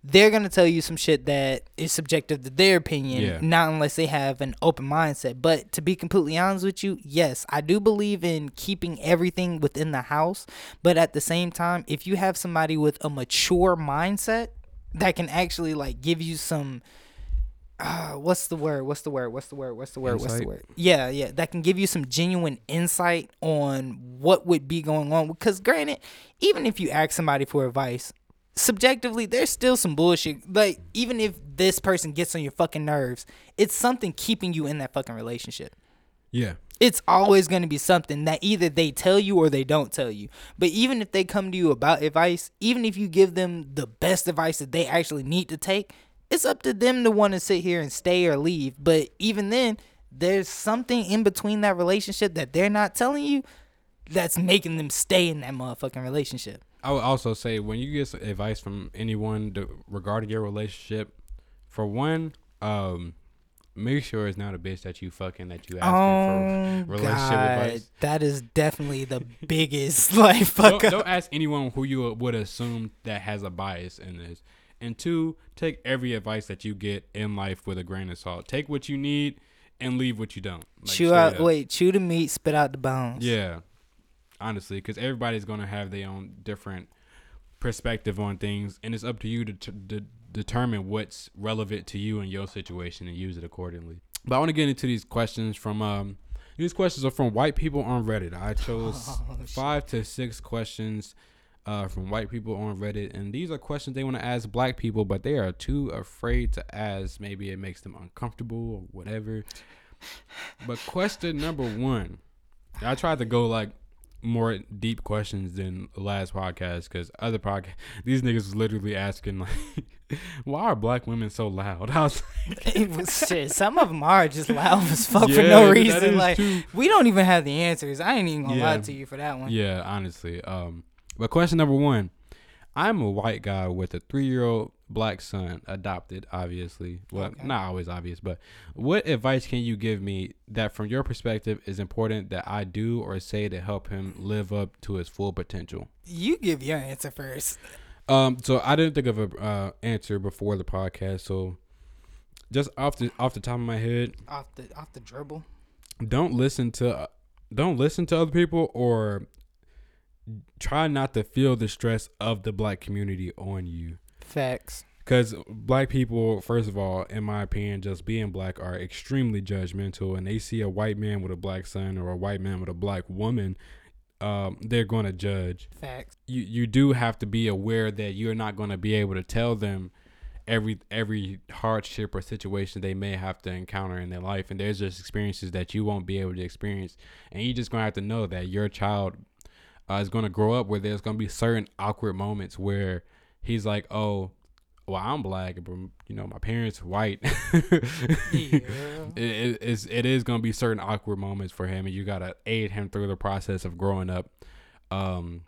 Speaker 2: they're gonna tell you some shit that is subjective to their opinion,
Speaker 1: Yeah.
Speaker 2: not unless they have an open mindset. But to be completely honest with you, yes, I do believe in keeping everything within the house. But at the same time, if you have somebody with a mature mindset that can actually like give you some uh, what's the word? What's the word? What's the word? What's the word? What's the word? Yeah, yeah. That can give you some genuine insight on what would be going on. Because granted, even if you ask somebody for advice, subjectively, there's still some bullshit. Like, even if this person gets on your fucking nerves, it's something keeping you in that fucking relationship.
Speaker 1: yeah.
Speaker 2: It's always going to be something that either they tell you or they don't tell you. But even if they come to you about advice, even if you give them the best advice that they actually need to take, it's up to them to want to sit here and stay or leave. But even then, there's something in between that relationship that they're not telling you that's making them stay in that motherfucking relationship.
Speaker 1: I would also say when you get advice from anyone to, regarding your relationship, for one, um, make sure it's not a bitch that you fucking that you asking
Speaker 2: Oh,
Speaker 1: for relationship
Speaker 2: God.
Speaker 1: advice.
Speaker 2: That is definitely the biggest, like, fuck
Speaker 1: Don't, don't ask anyone who you would assume that has a bias in this. And two, take every advice that you get in life with a grain of salt. Take what you need and leave what you don't. Like,
Speaker 2: chew out,
Speaker 1: up.
Speaker 2: wait, chew the meat, spit out the bones.
Speaker 1: Yeah, honestly, because everybody's gonna have their own different perspective on things, and it's up to you to, to, to determine what's relevant to you and your situation and use it accordingly. But I want to get into these questions from um. These questions are from white people on Reddit. I chose
Speaker 2: Oh,
Speaker 1: five to six questions uh, from white people on Reddit, and these are questions they want to ask black people, but they are too afraid to ask. Maybe it makes them uncomfortable or whatever. But question number one, I tried to go like more deep questions than the last podcast because other podcast these niggas was literally asking like, why are black women so loud? I was
Speaker 2: it was shit. Some of them are just loud as fuck for no reason. Like
Speaker 1: true.
Speaker 2: we don't even have the answers. I ain't even gonna lie to you for that one.
Speaker 1: Yeah, honestly. Um, but question number one: I'm a white guy with a three-year-old black son, adopted, obviously. Well,
Speaker 2: Okay.
Speaker 1: not always obvious, but what advice can you give me that, from your perspective, is important that I do or say to help him live up to his full potential?
Speaker 2: You give your answer first.
Speaker 1: Um, so I didn't think of a uh, answer before the podcast, so just off the off the top of my head,
Speaker 2: Off the off the dribble.
Speaker 1: don't listen to don't listen to other people or try not to feel the stress of the black community on you
Speaker 2: Facts.
Speaker 1: because black people first of all in my opinion just being black are extremely judgmental and they see a white man with a black son or a white man with a black woman um, they're going to judge
Speaker 2: Facts.
Speaker 1: you you do have to be aware that you're not going to be able to tell them every every hardship or situation they may have to encounter in their life and there's just experiences that you won't be able to experience and you just going to have to know that your child uh, is going to grow up where there's going to be certain awkward moments where he's like oh well i'm black but you know my parents white.
Speaker 2: Yeah.
Speaker 1: it, it, it's, it is going to be certain awkward moments for him and you got to aid him through the process of growing up um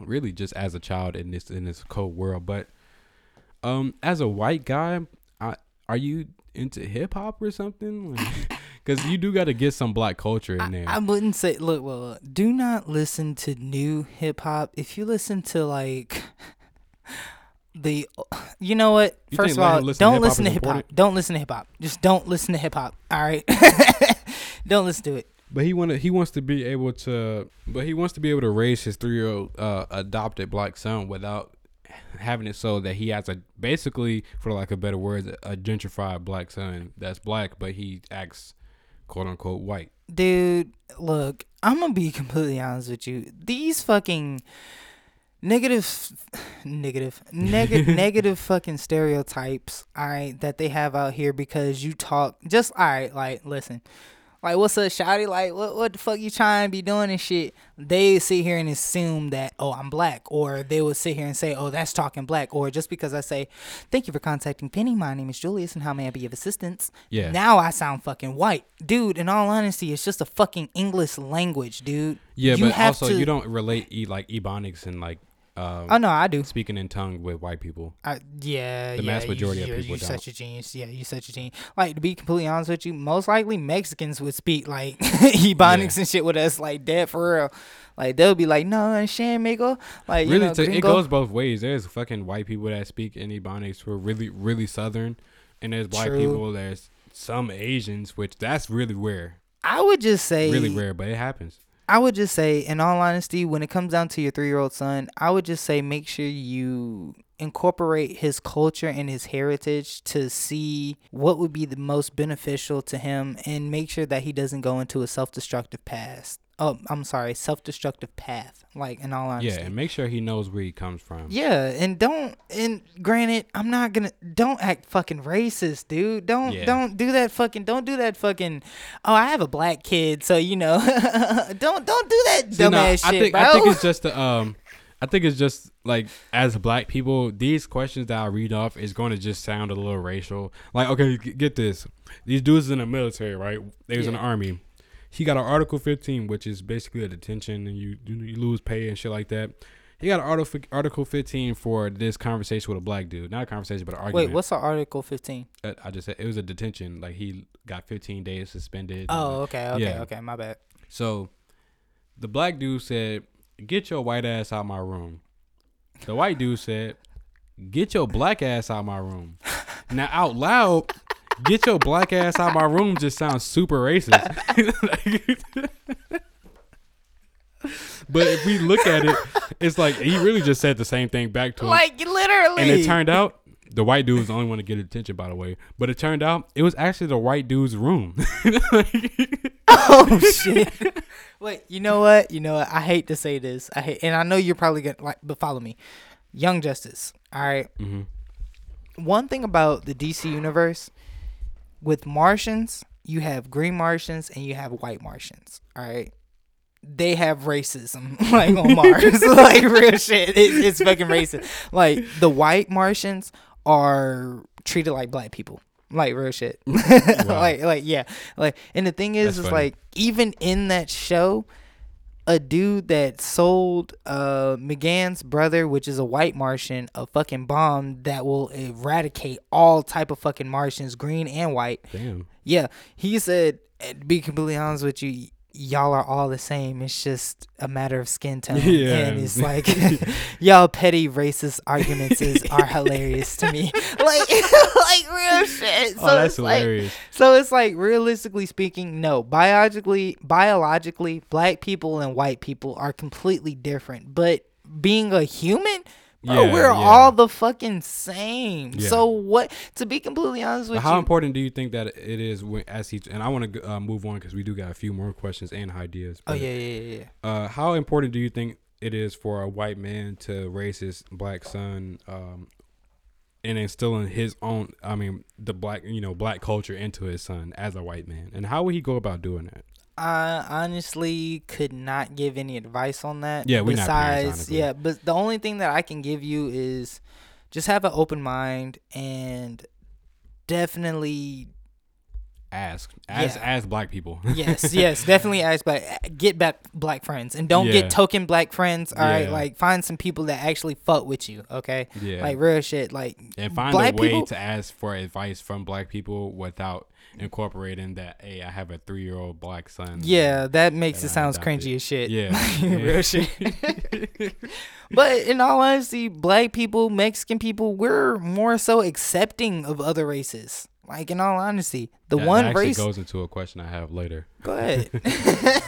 Speaker 1: really just as a child in this in this cold world. But um as a white guy I, are you into hip hop or something? Because you do got to get some black culture in there.
Speaker 2: I, I wouldn't say look well do not listen to new hip hop. If you listen to like the you know what?
Speaker 1: You
Speaker 2: first of all
Speaker 1: listen
Speaker 2: don't listen to hip hop don't listen to hip hop just don't listen to hip hop all right? Don't listen to it.
Speaker 1: But he want he wants to be able to but he wants to be able to raise his three year old uh, adopted black son without having it so that he has a basically for lack of better words a gentrified black son that's black but he acts quote unquote white.
Speaker 2: Dude look i'm gonna be completely honest with you. These fucking negative negative negative negative fucking stereotypes all right that they have out here because you talk just all right like listen like what's up shouty like what what the fuck you trying to be doing and shit? They sit here and assume that oh i'm black or they would sit here and say oh that's talking black or just because i say thank you for contacting penny my name is julius and how may i be of assistance?
Speaker 1: Yeah.
Speaker 2: now i sound fucking white. Dude in all honesty it's just a fucking english language dude.
Speaker 1: Yeah
Speaker 2: You
Speaker 1: but
Speaker 2: have
Speaker 1: also
Speaker 2: to-
Speaker 1: you don't relate e like ebonics and like um,
Speaker 2: oh no i do
Speaker 1: speaking in tongue with white people
Speaker 2: I, yeah,
Speaker 1: The
Speaker 2: yeah,
Speaker 1: mass majority of
Speaker 2: you,
Speaker 1: people
Speaker 2: You
Speaker 1: don't.
Speaker 2: such a genius. Yeah, you such a genius. Like to be completely honest with you, most likely Mexicans would speak like ebonics
Speaker 1: Yeah.
Speaker 2: and shit with us, like dead for real. Like they'll be like, "No, shame, amigo." Like you
Speaker 1: really
Speaker 2: know,
Speaker 1: to, it goes both ways there's fucking white people that speak in ebonics who are really really southern and there's white
Speaker 2: True.
Speaker 1: people there's some asians which that's really rare
Speaker 2: I would just say,
Speaker 1: really rare but it happens
Speaker 2: I would just say, in all honesty, when it comes down to your three-year-old son, I would just say make sure you incorporate his culture and his heritage to see what would be the most beneficial to him, and make sure that he doesn't go into a self-destructive path. Oh, I'm sorry, self-destructive path. Like in all honesty.
Speaker 1: yeah and make sure he knows where he comes from
Speaker 2: Yeah, and don't and granted, I'm not gonna don't act fucking racist, dude. Don't
Speaker 1: Yeah.
Speaker 2: don't do that fucking don't do that fucking oh I have a black kid, so you know don't don't do that
Speaker 1: See, no,
Speaker 2: dumbass
Speaker 1: I
Speaker 2: shit,
Speaker 1: think
Speaker 2: bro.
Speaker 1: I think it's just the um I think it's just like as black people, these questions that I read off is going to just sound a little racial. Like, okay, get this: these dudes in the military, right? They was in the army. He got an Article 15, which is basically a detention, and you you, lose pay and shit like that. He got an Article Article 15 for this conversation with a black dude, not a conversation, but an argument.
Speaker 2: Wait, what's an Article 15?
Speaker 1: Uh, I just said it was a detention. Like he got 15 days suspended.
Speaker 2: Oh, okay, okay,
Speaker 1: Yeah.
Speaker 2: okay, my bad.
Speaker 1: So the black dude said, Get your white ass out my room. The white dude said, Get your black ass out my room. Now out loud, get your black ass out my room just sounds super racist. but if we look at it, it's like he really just said the same thing back to him.
Speaker 2: Like literally.
Speaker 1: and it turned out the white dude was the only one to get attention, by the way. But it turned out it was actually the white dude's room.
Speaker 2: oh shit. Wait, you know what? You know what? I hate to say this. I hate, and I know you're probably gonna like, but follow me. Young Justice. All right.
Speaker 1: hmm
Speaker 2: one thing about the DC universe with Martians, you have green Martians and you have white Martians. All right. they have racism like on Mars. like real shit. It, it's fucking racist. Like the white Martians are treated like black people. Like real shit. like like yeah. Like and the thing is
Speaker 1: That's
Speaker 2: is
Speaker 1: funny.
Speaker 2: like even in that show a dude that sold uh M'gann's brother, which is a white Martian, a fucking bomb that will eradicate all type of fucking Martians, green and white.
Speaker 1: Damn.
Speaker 2: Yeah, he said, eh, to be completely honest with you, y'all are all the same. It's just a matter of skin tone.
Speaker 1: Yeah.
Speaker 2: And it's like, y'all petty racist arguments is, are hilarious to me. Like, like real shit. Oh, so
Speaker 1: oh, that's
Speaker 2: it's like,
Speaker 1: hilarious.
Speaker 2: so it's like, realistically speaking, no. Biologically, biologically, black people and white people are completely different. But being a human, bro,
Speaker 1: Yeah,
Speaker 2: we're
Speaker 1: yeah.
Speaker 2: all the fucking same.
Speaker 1: Yeah.
Speaker 2: So what? To be completely honest with
Speaker 1: how
Speaker 2: you, how
Speaker 1: important do you think that it is when, as he and I want to uh, move on because we do got a few more questions and ideas.
Speaker 2: oh
Speaker 1: but,
Speaker 2: yeah, yeah, yeah, yeah.
Speaker 1: Uh, how important do you think it is for a white man to raise his black son, um, and instilling his own, I mean, the black, you know, black culture into his son as a white man, and how would he go about doing that?
Speaker 2: I honestly could not give any advice on that.
Speaker 1: Yeah, we're not parents,
Speaker 2: Besides,
Speaker 1: honestly.
Speaker 2: yeah, but the only thing that I can give you is just have an open mind and definitely
Speaker 1: Ask, as
Speaker 2: Yeah.
Speaker 1: as black people.
Speaker 2: yes, yes, definitely ask but get back black friends and don't
Speaker 1: Yeah.
Speaker 2: get token black friends. All right,
Speaker 1: Yeah.
Speaker 2: like find some people that actually fuck with you. Okay,
Speaker 1: yeah,
Speaker 2: like real shit. Like
Speaker 1: and find
Speaker 2: black
Speaker 1: a way
Speaker 2: people-
Speaker 1: to ask for advice from black people without incorporating that. Hey, I have a three year old black son.
Speaker 2: yeah, that makes
Speaker 1: that
Speaker 2: it sounds cringy as shit.
Speaker 1: Yeah.
Speaker 2: real shit. but in all honesty, black people, Mexican people, we're more so accepting of other races. Like in all honesty, the
Speaker 1: That
Speaker 2: one
Speaker 1: actually
Speaker 2: race.
Speaker 1: goes into a question I have later.
Speaker 2: go ahead.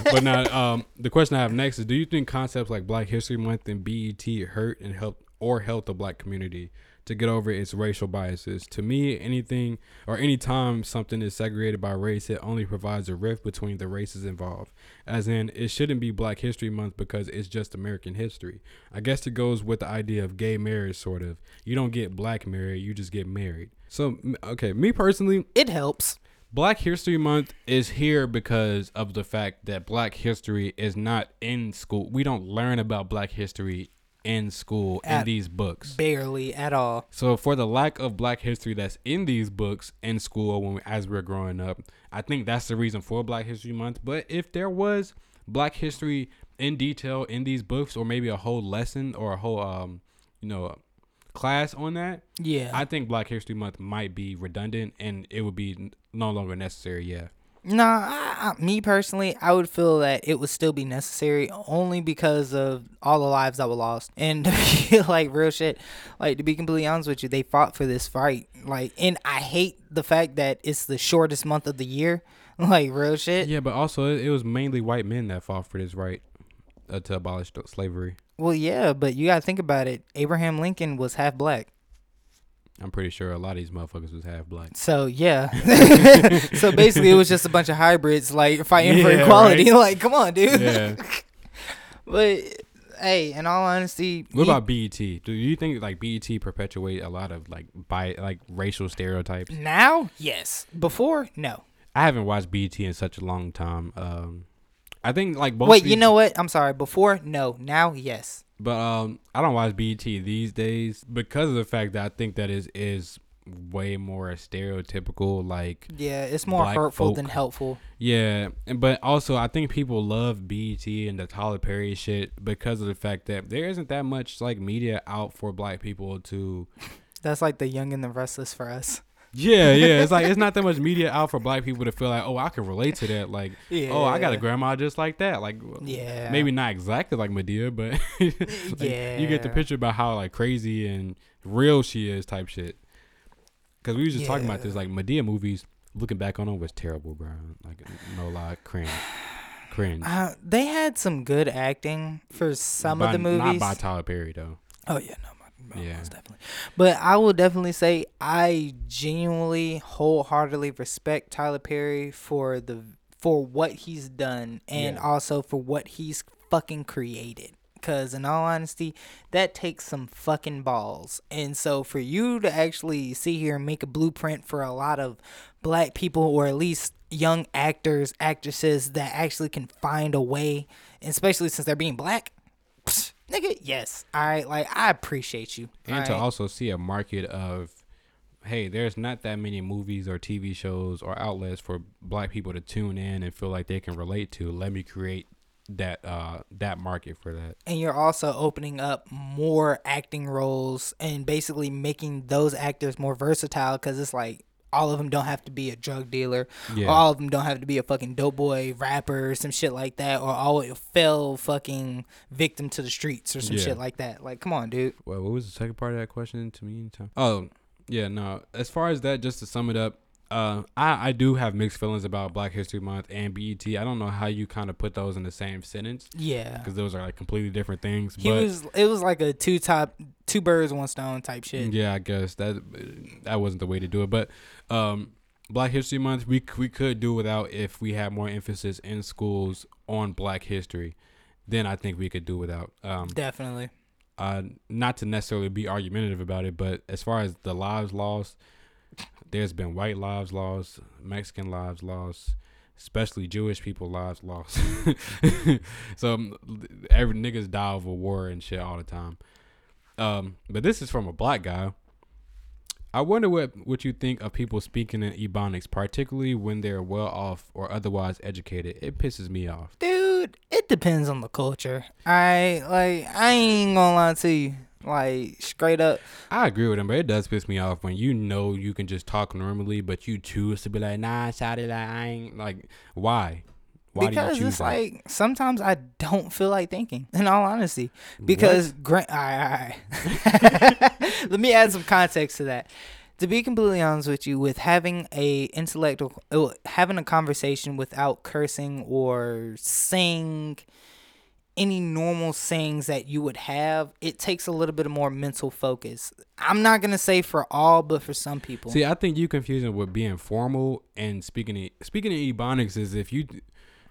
Speaker 1: but now, um, the question I have next is: Do you think concepts like Black History Month and BET hurt and help or help the Black community to get over its racial biases? To me, anything or any time something is segregated by race, it only provides a rift between the races involved. As in, it shouldn't be Black History Month because it's just American history. I guess it goes with the idea of gay marriage, sort of. You don't get black married, you just get married. So, okay, me personally,
Speaker 2: it helps.
Speaker 1: Black History Month is here because of the fact that Black history is not in school. We don't learn about Black history in school in these books.
Speaker 2: Barely at all.
Speaker 1: So for the lack of Black history that's in these books in school when we, as we're growing up, I think that's the reason for Black History Month. But if there was Black history in detail in these books, or maybe a whole lesson or a whole um, you know, class on that,
Speaker 2: Yeah.
Speaker 1: I think Black History Month might be redundant and it would be no longer necessary. Yeah.
Speaker 2: Nah, I, I, me personally, I would feel that it would still be necessary only because of all the lives that were lost. And to be like real shit, like to be completely honest with you, they fought for this fight. Like, and I hate the fact that it's the shortest month of the year. Like real shit.
Speaker 1: Yeah, but also it, it was mainly white men that fought for this right uh, to abolish slavery.
Speaker 2: Well, yeah, but you gotta think about it. Abraham Lincoln was half black.
Speaker 1: I'm pretty sure a lot of these motherfuckers was half black.
Speaker 2: So yeah. so basically, it was just a bunch of hybrids like fighting for equality.
Speaker 1: right.
Speaker 2: Like, come on, dude.
Speaker 1: Yeah.
Speaker 2: But hey, in all honesty,
Speaker 1: What about BET? Do you think like BET perpetuate a lot of like bi like racial stereotypes?
Speaker 2: now? Yes. Before, no.
Speaker 1: I haven't watched BET in such a long time. Um, I think like both.
Speaker 2: Wait, you know what? I'm sorry. Before, no. Now, yes.
Speaker 1: But um, I don't watch BET these days because of the fact that I think that is is way more stereotypical. Like
Speaker 2: Yeah, it's more hurtful
Speaker 1: folk.
Speaker 2: than helpful.
Speaker 1: yeah, and but also I think people love BET and the Tyler Perry shit because of the fact that there isn't that much like media out for Black people to.
Speaker 2: That's like the young and the restless for us.
Speaker 1: Yeah, yeah. It's like it's not that much media out for Black people to feel like, oh, I can relate to that. Like,
Speaker 2: Yeah.
Speaker 1: oh, I got a grandma just like that. Like,
Speaker 2: Yeah.
Speaker 1: maybe not exactly like Madea, but like, you get the picture about how like crazy and real she is, type shit. Because we was just talking about this, like Madea movies. Looking back on them was terrible, bro. Like no lie, cringe, cringe.
Speaker 2: Uh, they had some good acting for some
Speaker 1: By-
Speaker 2: of the movies.
Speaker 1: not by Tyler Perry though.
Speaker 2: Oh yeah, no, no,
Speaker 1: Yeah.
Speaker 2: most definitely. But I will definitely say I genuinely, wholeheartedly respect Tyler Perry for the for what he's done and
Speaker 1: Yeah.
Speaker 2: also for what he's fucking created. Cause in all honesty, that takes some fucking balls. And so for you to actually sit here and make a blueprint for a lot of black people or at least young actors, actresses that actually can find a way, especially since they're being black, nigga, yes. All right, like I appreciate you.
Speaker 1: and to also see a market of hey there's not that many movies or tv shows or outlets for black people to tune in and feel like they can relate to let me create that uh that market for that
Speaker 2: and you're also opening up more acting roles and basically making those actors more versatile because it's like all of them don't have to be a drug dealer
Speaker 1: Yeah.
Speaker 2: or all of them don't have to be a fucking dope boy rapper or some shit like that or all fell fucking victim to the streets or some
Speaker 1: Yeah.
Speaker 2: shit like that like come on dude
Speaker 1: well what was the second part of that question to me Tom? oh yeah no as far as that just to sum it up uh, I, I do have mixed feelings about Black History Month and BET. I don't know how you kind of put those in the same sentence
Speaker 2: yeah
Speaker 1: because those are like completely different things.
Speaker 2: he
Speaker 1: but
Speaker 2: was it was like a two top two birds one stone type shit
Speaker 1: Yeah, I guess that that wasn't the way to do it. But um, Black History Month, we we could do without if we had more emphasis in schools on Black history. Then I think we could do without. Um,
Speaker 2: definitely
Speaker 1: uh, not to necessarily be argumentative about it, but as far as the lives lost, there's been white lives lost, Mexican lives lost, especially Jewish people lives lost. so um, every niggas die over war and shit all the time. Um, but this is from a black guy. I wonder what what you think of people speaking in ebonics, particularly when they're well off or otherwise educated. It pisses me off.
Speaker 2: dude it depends on the culture i like i ain't gonna lie to you like straight up
Speaker 1: I agree with him, but it does piss me off when you know you can just talk normally, but you choose to be like, nah, shout it, like, I ain't like, why? Why
Speaker 2: because
Speaker 1: do you choose
Speaker 2: it's
Speaker 1: that?
Speaker 2: like sometimes I don't feel like thinking. In all honesty, because gra- all right, all right. let me add some context to that. To be completely honest with you, with having a intellectual, uh, having a conversation without cursing or saying any normal sayings that you would have, it takes a little bit of more mental focus. I'm not gonna say for all, but for some people.
Speaker 1: See, I think you confusing with being formal and speaking in, speaking in ebonics is if you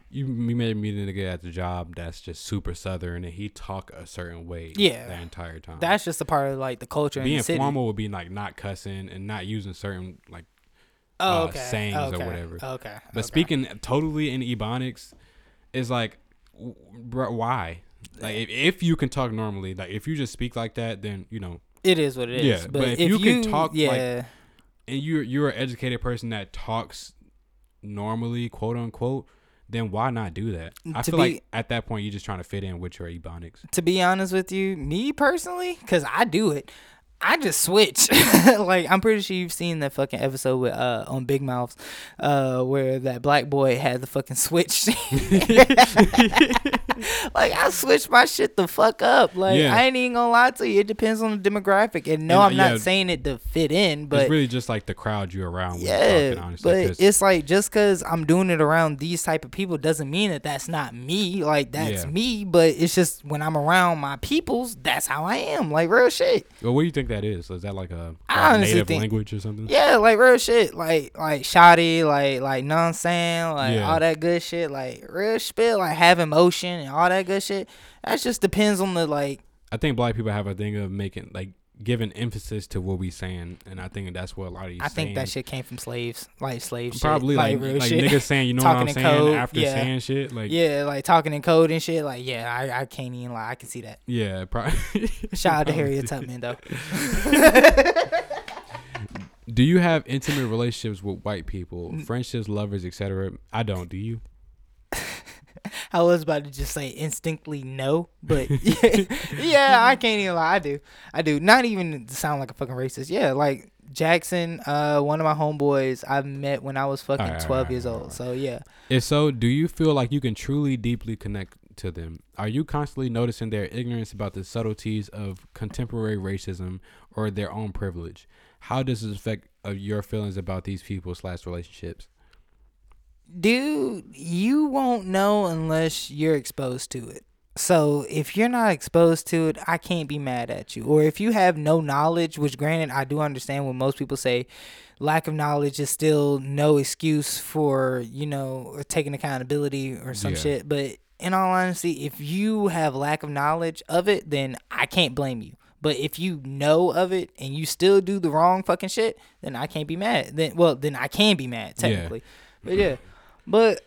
Speaker 1: you you may meet a nigga at the job that's just super southern and he talk a certain way
Speaker 2: Yeah.
Speaker 1: the entire time.
Speaker 2: That's just a part of like the culture. in
Speaker 1: being
Speaker 2: the
Speaker 1: formal would be like not cussing and not using certain like
Speaker 2: oh,
Speaker 1: uh,
Speaker 2: okay.
Speaker 1: sayings or whatever.
Speaker 2: Okay.
Speaker 1: But
Speaker 2: okay.
Speaker 1: speaking totally in ebonics is like, why? Like, if, if you can talk normally, like if you just speak like that, then you know,
Speaker 2: It is what it is.
Speaker 1: Yeah,
Speaker 2: but,
Speaker 1: if you can talk, like,
Speaker 2: yeah,
Speaker 1: and you're you're an educated person that talks normally, quote unquote, then why not do that? Mm, I
Speaker 2: To
Speaker 1: feel
Speaker 2: be-
Speaker 1: like at that point you're just trying to fit in with your ebonics.
Speaker 2: to be honest with you, me personally, because I do it, I just switch. like I'm pretty sure you've seen that fucking episode with uh on Big Mouth, uh where that black boy had the fucking switch. like I switched my shit the fuck up. Like
Speaker 1: Yeah.
Speaker 2: I ain't even gonna lie to you. It depends on the demographic. And no,
Speaker 1: And,
Speaker 2: I'm
Speaker 1: yeah,
Speaker 2: not saying it to fit in, but
Speaker 1: it's really just like the crowd you're around.
Speaker 2: Yeah
Speaker 1: talking, honestly,
Speaker 2: but it's like just because i'm doing it around these type of people doesn't mean that that's not me like that's
Speaker 1: Yeah.
Speaker 2: me but it's just when i'm around my peoples that's how i am like real shit
Speaker 1: well, what do you think that is? Is that like a native
Speaker 2: think-
Speaker 1: language or something?
Speaker 2: yeah like real shit like like shoddy like like i'm saying like all that good shit like real shit like have emotion and all that good shit that just depends on the like
Speaker 1: I think black people have a thing of making like giving emphasis to what we saying, and I think that's what a lot of these.
Speaker 2: i think that shit came from slaves like slave shit
Speaker 1: probably like
Speaker 2: real
Speaker 1: like,
Speaker 2: shit.
Speaker 1: niggas saying, you know what I'm saying
Speaker 2: code,
Speaker 1: after
Speaker 2: yeah.
Speaker 1: saying shit, like
Speaker 2: yeah, like talking in code and shit. Like, yeah, I, I can't even lie. I can see that.
Speaker 1: yeah, probably.
Speaker 2: Shout out to Harriet Tubman though.
Speaker 1: Do you have intimate relationships with white people, friendships, lovers, etc.? I don't. Do you?
Speaker 2: I was about to just say instinctly no, but yeah, I can't even lie. I do. I do. Not even sound like a fucking racist. Yeah, like Jackson, uh, one of my homeboys I met when I was fucking
Speaker 1: Alright,
Speaker 2: 12
Speaker 1: alright,
Speaker 2: years
Speaker 1: alright,
Speaker 2: old. So yeah.
Speaker 1: If so, do you feel like you can truly deeply connect to them? Are you constantly noticing their ignorance about the subtleties of contemporary racism or their own privilege? How does this affect uh, your feelings about these people slash relationships?
Speaker 2: Dude, you won't know unless you're exposed to it. So if you're not exposed to it, I can't be mad at you. Or if you have no knowledge, which granted I do understand when most people say lack of knowledge is still no excuse for, you know, taking accountability or some
Speaker 1: Yeah.
Speaker 2: shit. But in all honesty, if you have lack of knowledge of it, then I can't blame you. But if you know of it and you still do the wrong fucking shit, then I can't be mad. Then well, then I can be mad technically. But yeah, but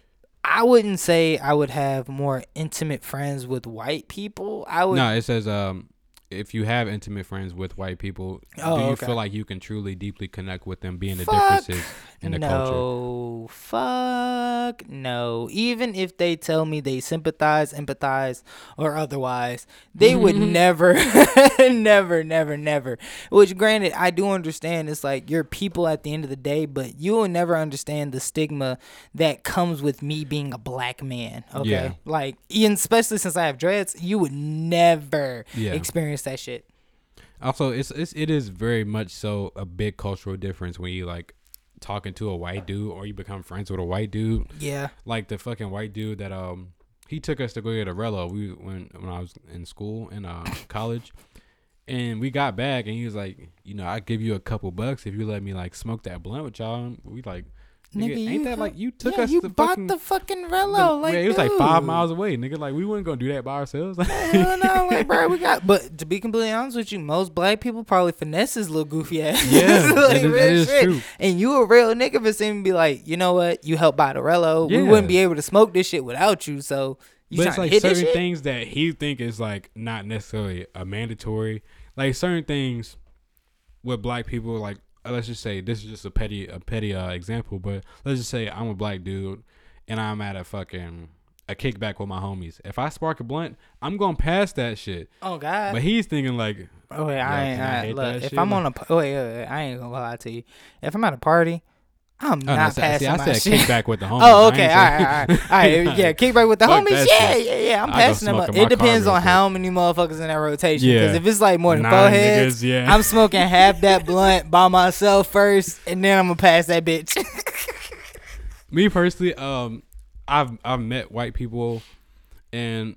Speaker 2: I wouldn't say I would have more intimate friends with white people. I would.
Speaker 1: No, it says um, if you have intimate friends with white people,
Speaker 2: Oh,
Speaker 1: do you
Speaker 2: okay.
Speaker 1: feel like you can truly deeply connect with them, being the differences in the culture?
Speaker 2: no, fuck no. Even if they tell me they sympathize, empathize, or otherwise, they would mm-hmm. never, never, never, never. Which, granted, I do understand. It's like you're people at the end of the day, but you will never understand the stigma that comes with me being a black man. Okay,
Speaker 1: Yeah.
Speaker 2: like, and especially since I have dreads, you would never
Speaker 1: Yeah.
Speaker 2: experience that shit.
Speaker 1: Also, it's, it's it is very much so a big cultural difference when you like talking to a white dude or you become friends with a white dude.
Speaker 2: Yeah.
Speaker 1: Like the fucking white dude that um he took us to go get a Rello. We when when I was in school in uh, college. And we got back, and he was like, "You know, I give you a couple bucks if you let me like smoke that blunt with y'all." And we like, nigga,
Speaker 2: Nigga,
Speaker 1: ain't that like you took
Speaker 2: yeah,
Speaker 1: us
Speaker 2: you
Speaker 1: to
Speaker 2: bought
Speaker 1: fucking
Speaker 2: the fucking
Speaker 1: the-
Speaker 2: Rello. like
Speaker 1: yeah, it was like five miles away, nigga. Like we weren't gonna do that by ourselves.
Speaker 2: Hell no, like bro, we got. But to be completely honest with you, most black people probably finesse his little goofy ass.
Speaker 1: Yeah,
Speaker 2: Like,
Speaker 1: that is- that is true.
Speaker 2: And you a real nigga for seeming to be like, you know what? You helped buy the Rello. We wouldn't be able to smoke this shit without you. So you
Speaker 1: but it's like
Speaker 2: hit
Speaker 1: certain things that he think is like not necessarily a mandatory. Like certain things with black people, like let's just say this is just a petty a petty uh, example, but let's just say I'm a black dude and I'm at a fucking a kickback with my homies. If I spark a blunt, I'm going past that shit.
Speaker 2: Oh God.
Speaker 1: But he's thinking like,
Speaker 2: Oh wait, I ain't.
Speaker 1: I
Speaker 2: I, look, if
Speaker 1: shit?
Speaker 2: I'm on a wait, wait, wait, I ain't gonna lie to you. If I'm at a party, I'm
Speaker 1: oh, no,
Speaker 2: not
Speaker 1: see,
Speaker 2: passing
Speaker 1: I
Speaker 2: my
Speaker 1: said
Speaker 2: shit.
Speaker 1: kickback with the homies.
Speaker 2: Oh, okay. all right, all right, all right. Yeah, kickback with the homies. Yeah, yeah, yeah. I'm
Speaker 1: I
Speaker 2: passing them. Up. It depends on how many motherfuckers in that rotation. Because
Speaker 1: Yeah.
Speaker 2: if it's like more than
Speaker 1: Nine
Speaker 2: four heads,
Speaker 1: niggas, yeah.
Speaker 2: I'm smoking half that blunt by myself first, and then I'm gonna pass that bitch.
Speaker 1: me personally, um, I've I've met white people, and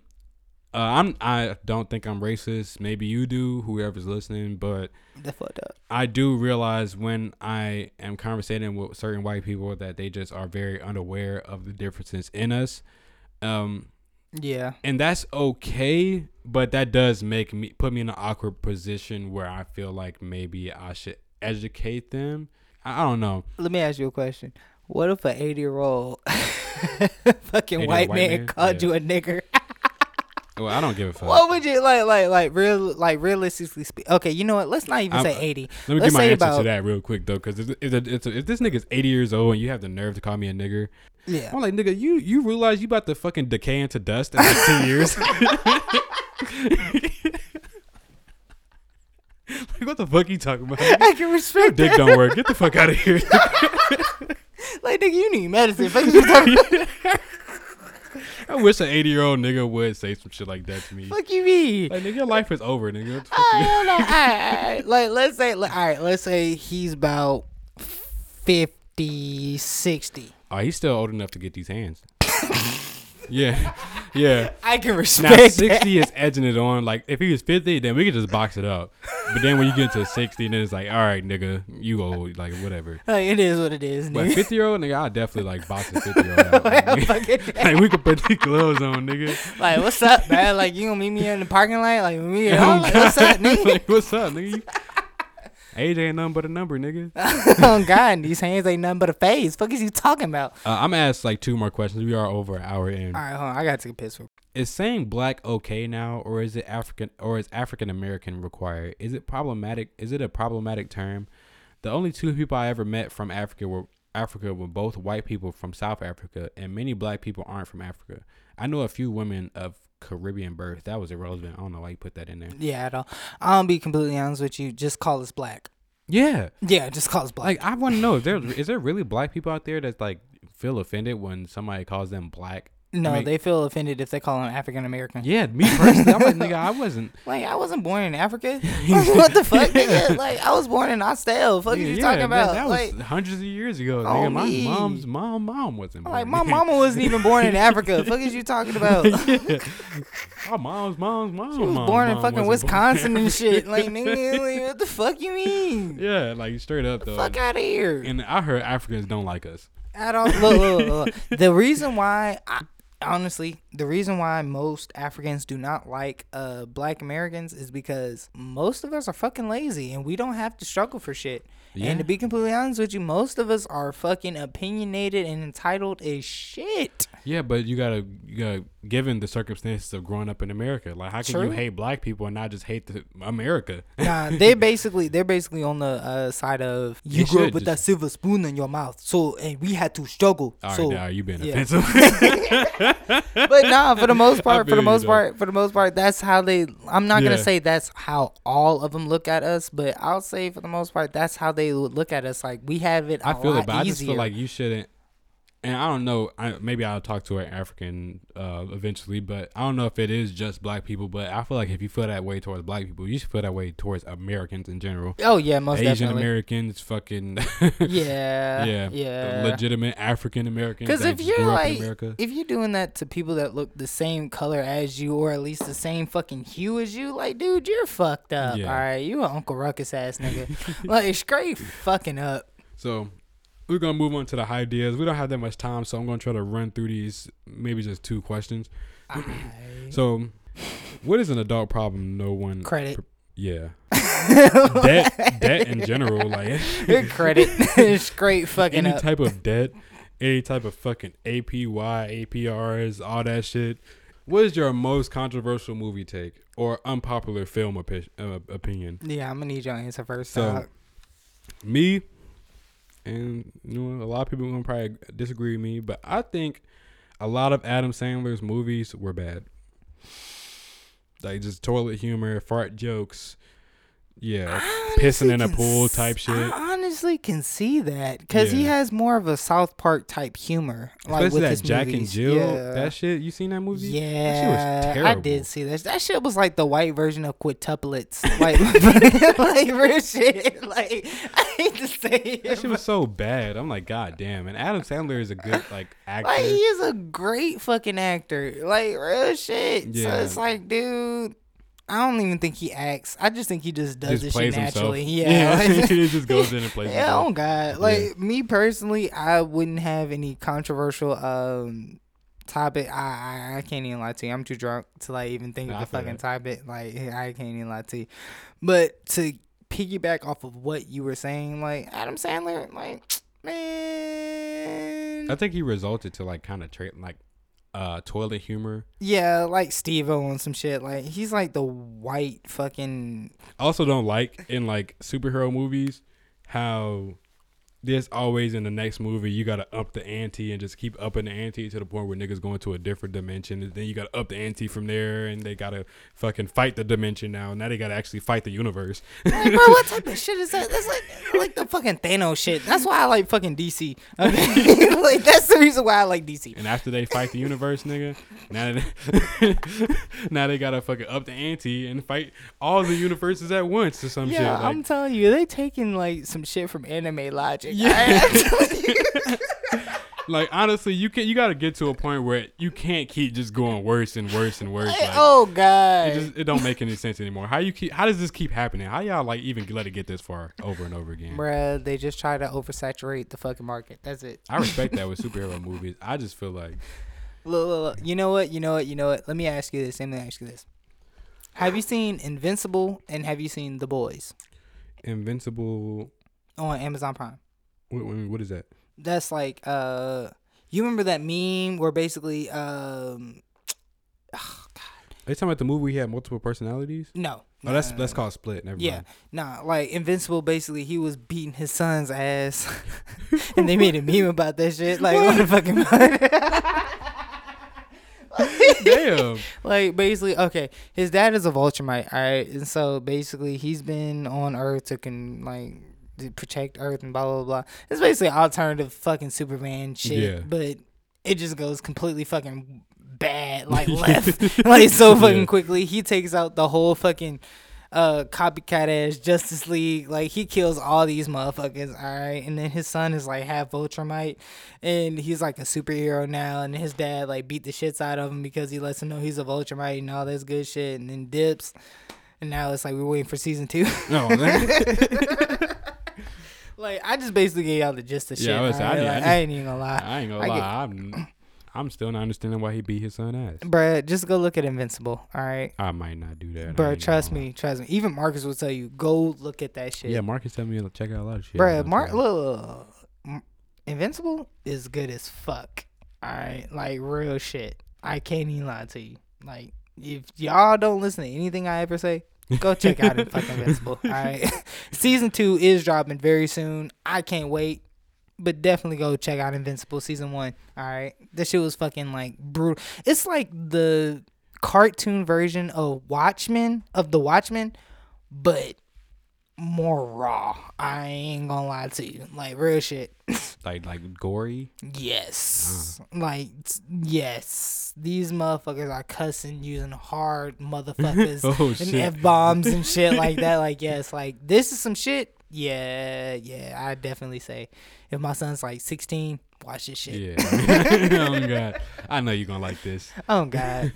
Speaker 1: uh, I'm I don't think I'm racist. Maybe you do, whoever's listening, but
Speaker 2: That's fucked up.
Speaker 1: I do realize when I am conversating with certain white people that they just are very unaware of the differences in us. Um,
Speaker 2: Yeah.
Speaker 1: and that's okay, but that does make me put me in an awkward position where I feel like maybe I should educate them. I, I don't know.
Speaker 2: Let me ask you a question. What if an 80 year old fucking white,
Speaker 1: white
Speaker 2: man,
Speaker 1: man?
Speaker 2: called
Speaker 1: Yeah.
Speaker 2: you a nigger?
Speaker 1: Well, I don't give a fuck.
Speaker 2: What would you like, like, like, real, like, realistically speak? Okay, you know what? Let's not even
Speaker 1: I'm-
Speaker 2: say uh, 80.
Speaker 1: Let me
Speaker 2: Let's
Speaker 1: give my answer
Speaker 2: about-
Speaker 1: to that real quick though, because if, if, if, if this nigga's 80 years old and you have the nerve to call me a nigger,
Speaker 2: Yeah.
Speaker 1: I'm like, nigga, you you realize you about to fucking decay into dust in like two years? like, what the fuck you talking about?
Speaker 2: I can respect Your
Speaker 1: Dick
Speaker 2: that.
Speaker 1: don't work. Get the fuck out of here.
Speaker 2: Like, nigga, you need medicine. Fuck you talking about?
Speaker 1: I wish an 80 year old nigga would say some shit like that to me.
Speaker 2: Fuck you me.
Speaker 1: Like, nigga, your life is over, nigga. What the fuck
Speaker 2: I
Speaker 1: you-
Speaker 2: don't know. All right, all right. Like, let's say, like, all right, let's say he's about 50, 60.
Speaker 1: Oh, he's still old enough to get these hands. yeah, yeah.
Speaker 2: I can
Speaker 1: Now
Speaker 2: respect that.
Speaker 1: sixty is edging it on. Like if he was fifty, then we could just box it up. But then when you get to sixty, then it's like, all right, nigga, you old, like whatever.
Speaker 2: Like, it is what it is,
Speaker 1: But fifty year old nigga, I definitely like box a fifty year old out.
Speaker 2: Like,
Speaker 1: Like, we could put the gloves on, nigga.
Speaker 2: like, what's up, man? Like, you gonna meet me in the parking lot? Like, me, like, what's up, nigga?
Speaker 1: like, what's up, nigga? Age ain't nothing but a number, nigga.
Speaker 2: oh God, these hands ain't nothing but a face. Fuck is you talking about?
Speaker 1: Uh, I'm gonna like two more questions. We are over an hour in.
Speaker 2: All right, hold on. I gotta take a piss. real-
Speaker 1: Is saying black okay now, or is it African, or is African American required? Is it problematic? Is it a problematic term? The only two people I ever met from Africa were Africa were both white people from South Africa, and many black people aren't from Africa. I know a few women of Caribbean birth. That was irrelevant. I don't know why you put that in there.
Speaker 2: Yeah, I don't. I'll be completely honest with you. Just call us black.
Speaker 1: Yeah,
Speaker 2: Yeah, just call us black.
Speaker 1: like I want to know, is there is there really black people out there that like feel offended when somebody calls them black?
Speaker 2: No,
Speaker 1: I mean-
Speaker 2: they feel offended if they call them African American.
Speaker 1: Yeah, me personally, I'm like nigga, I wasn't.
Speaker 2: Like I wasn't born in Africa. what the fuck, nigga? Like I was born in Austell. Fuck
Speaker 1: Yeah,
Speaker 2: you
Speaker 1: yeah,
Speaker 2: talking
Speaker 1: that-
Speaker 2: about?
Speaker 1: That,
Speaker 2: like,
Speaker 1: was hundreds of years ago. Nigga. My
Speaker 2: Homie.
Speaker 1: mom's mom mom wasn't.
Speaker 2: like my mama wasn't even born in Africa. Fuck is you talking about?
Speaker 1: yeah. My mom's mom's mom.
Speaker 2: She was
Speaker 1: mom,
Speaker 2: born in fucking Wisconsin and shit. Like nigga, like, what the fuck you mean?
Speaker 1: yeah, like straight up though.
Speaker 2: Fuck out of here.
Speaker 1: And I heard Africans don't like us.
Speaker 2: At all. Look, look, look. The reason why, I, honestly, the reason why most Africans do not like uh black Americans is because most of us are fucking lazy and we don't have to struggle for shit.
Speaker 1: Yeah.
Speaker 2: And to be completely honest with you, most of us are fucking opinionated and entitled as shit.
Speaker 1: Yeah, but you gotta, you gotta, given the circumstances of growing up in America, like how can
Speaker 2: True.
Speaker 1: you hate black people and not just hate the America?
Speaker 2: Nah, they basically they're basically on the uh, side of you
Speaker 1: They
Speaker 2: grew up with that silver spoon in your mouth, so and we had to struggle.
Speaker 1: All right,
Speaker 2: so
Speaker 1: now you being
Speaker 2: yeah.
Speaker 1: offensive.
Speaker 2: but nah, for the most part, for the most part, for the most part, that's how they. I'm not
Speaker 1: Yeah.
Speaker 2: gonna say that's how all of them look at us, but I'll say for the most part, that's how they look at us. Like we have it. I
Speaker 1: feel
Speaker 2: lot
Speaker 1: it, but I just
Speaker 2: easier.
Speaker 1: feel like you shouldn't. And I don't know. I, maybe I'll talk to an African uh, eventually, but I don't know if it is just black people. But I feel like if you feel that way towards black people, you should feel that way towards Americans in general.
Speaker 2: Oh yeah, most
Speaker 1: Asian
Speaker 2: definitely.
Speaker 1: Americans, fucking
Speaker 2: yeah,
Speaker 1: yeah,
Speaker 2: yeah.
Speaker 1: legitimate African Americans.
Speaker 2: Because if you're
Speaker 1: grew up in
Speaker 2: like, if you're doing that to people that look the same color as you, or at least the same fucking hue as you, like, dude, you're fucked up.
Speaker 1: Yeah.
Speaker 2: All right, you an Uncle Ruckus ass nigga, like straight fucking up.
Speaker 1: So we're gonna move on to the ideas. We don't have that much time, so I'm gonna try to run through these. Maybe just two questions.
Speaker 2: Aight.
Speaker 1: So, what is an adult problem? No one.
Speaker 2: Credit.
Speaker 1: Yeah. debt, debt in general, like
Speaker 2: Credit, straight fucking
Speaker 1: any
Speaker 2: up.
Speaker 1: type of debt, any type of fucking APY, APRs, all that shit. What is your most controversial movie take or unpopular film opi- uh, opinion?
Speaker 2: yeah, I'm gonna need your answer first.
Speaker 1: So. Me, and you know, a lot of people gonna probably disagree with me, but I think a lot of Adam Sandler's movies were bad. Like just toilet humor, fart jokes, yeah, pissing in a pool type shit.
Speaker 2: I honestly can see that because he
Speaker 1: Yeah.
Speaker 2: has more of a South Park type humor, like
Speaker 1: Especially
Speaker 2: with
Speaker 1: that
Speaker 2: his
Speaker 1: Jack
Speaker 2: movies.
Speaker 1: and Jill,
Speaker 2: Yeah.
Speaker 1: that shit. You seen that movie?
Speaker 2: Yeah,
Speaker 1: that shit was
Speaker 2: I
Speaker 1: terrible.
Speaker 2: did see that. That shit was like the white version of quintuplets, like, like real shit. Like I hate to say it,
Speaker 1: That shit was so bad. I'm like, god damn. And Adam Sandler is a good like actor.
Speaker 2: like he is a great fucking actor, like real shit. So
Speaker 1: Yeah.
Speaker 2: it's like, dude, I don't even think he acts. I just think he just does
Speaker 1: just
Speaker 2: this shit
Speaker 1: himself.
Speaker 2: naturally. Yeah, like-
Speaker 1: he just goes in and plays
Speaker 2: yeah,
Speaker 1: himself.
Speaker 2: oh god. Like me personally, I wouldn't have any controversial um topic. I, I I can't even lie to you. I'm too drunk to like even think
Speaker 1: Nah,
Speaker 2: of the fucking
Speaker 1: that.
Speaker 2: topic. Like I can't even lie to you. But to piggyback off of what you were saying, like Adam Sandler, like man,
Speaker 1: I think he resulted to like kind of tra- like uh toilet humor.
Speaker 2: yeah, like Steve-O and some shit. Like he's like the white fucking
Speaker 1: I also don't like in like superhero movies how there's always in the next movie you gotta up the ante and just keep upping the ante to the point where niggas going to a different dimension and then you gotta up the ante from there and they gotta fucking fight the dimension now. Now they gotta actually fight the universe.
Speaker 2: Like, bro, what type of shit is that? That's like like the fucking Thanos shit. That's why I like fucking DC. Okay? like that's the reason why I like DC.
Speaker 1: And after they fight the universe, nigga, now they, now they gotta fucking up the ante and fight all the universes at once or some
Speaker 2: Yeah,
Speaker 1: shit. Like,
Speaker 2: I'm telling you, they taking like some shit from anime logic.
Speaker 1: Yeah.
Speaker 2: I- I'm telling you.
Speaker 1: like honestly, you can you gotta get to a point where you can't keep just going worse and worse and worse. Like,
Speaker 2: oh god.
Speaker 1: it just it don't make any sense anymore. How you keep? How does this keep happening? How y'all like even let it get this far over and over again?
Speaker 2: Bruh, they just try to oversaturate the fucking market. That's it.
Speaker 1: I respect that with superhero movies. I just feel like
Speaker 2: Look, look, look. You know what? You know what? You know what? Let me ask you this. Let me ask you this. Have you seen Invincible and have you seen The Boys
Speaker 1: Invincible.
Speaker 2: on Amazon Prime?
Speaker 1: What, what what is that?
Speaker 2: That's like uh you remember that meme where basically um god
Speaker 1: Are you talking about the movie we had multiple personalities?
Speaker 2: no.
Speaker 1: Oh, that's that's called Split. Never
Speaker 2: Yeah,
Speaker 1: mind.
Speaker 2: nah, like Invincible. Basically, he was beating his son's ass, and they made a meme about that shit. Like, what the fucking
Speaker 1: Damn.
Speaker 2: like basically, okay, his dad is a Viltrumite, all right, and so basically, he's been on Earth to can like to protect Earth and blah blah blah. It's basically alternative fucking Superman shit,
Speaker 1: Yeah.
Speaker 2: but it just goes completely fucking bad, like left, like so fucking
Speaker 1: Yeah.
Speaker 2: quickly. He takes out the whole fucking uh copycat ass Justice League. Like he kills all these motherfuckers, alright. And then his son is like half Ultramite and he's like a superhero now and his dad like beat the shits out of him because he lets him know he's a Ultramite and all this good shit and then dips. And now it's like we're waiting for season two.
Speaker 1: No, man.
Speaker 2: like I just basically gave y'all the gist of
Speaker 1: Yeah,
Speaker 2: shit.
Speaker 1: I was- I
Speaker 2: alright?
Speaker 1: didn't- I just-
Speaker 2: I ain't even gonna lie.
Speaker 1: I ain't gonna
Speaker 2: I
Speaker 1: lie.
Speaker 2: get-
Speaker 1: I'm I'm still not understanding why he beat his son ass.
Speaker 2: Bruh, just go look at Invincible. All right.
Speaker 1: I might not do that. I
Speaker 2: Bruh, trust me, trust me. Even Marcus will tell you, go look at that shit.
Speaker 1: Yeah, Marcus tell me to check out a lot of shit.
Speaker 2: Bruh, Mark,
Speaker 1: why.
Speaker 2: look, Invincible is good as fuck. All right, like real shit. I can't even lie to you. Like, if y'all don't listen to anything I ever say, go check out Invincible. All right, season two is dropping very soon. I can't wait. But definitely go check out Invincible season one. All right, this shit was fucking like brutal. It's like the cartoon version of Watchmen of the Watchmen, but more raw. I ain't gonna lie to you, like real shit.
Speaker 1: like like gory.
Speaker 2: Yes, ah. like yes, these motherfuckers are cussing using hard motherfuckers
Speaker 1: Oh
Speaker 2: and f bombs and shit like that. Like yes, like this is some shit. Yeah, yeah, I definitely say if my son's like 16, watch this shit.
Speaker 1: Yeah. oh god. I know you're gonna like this.
Speaker 2: Oh God,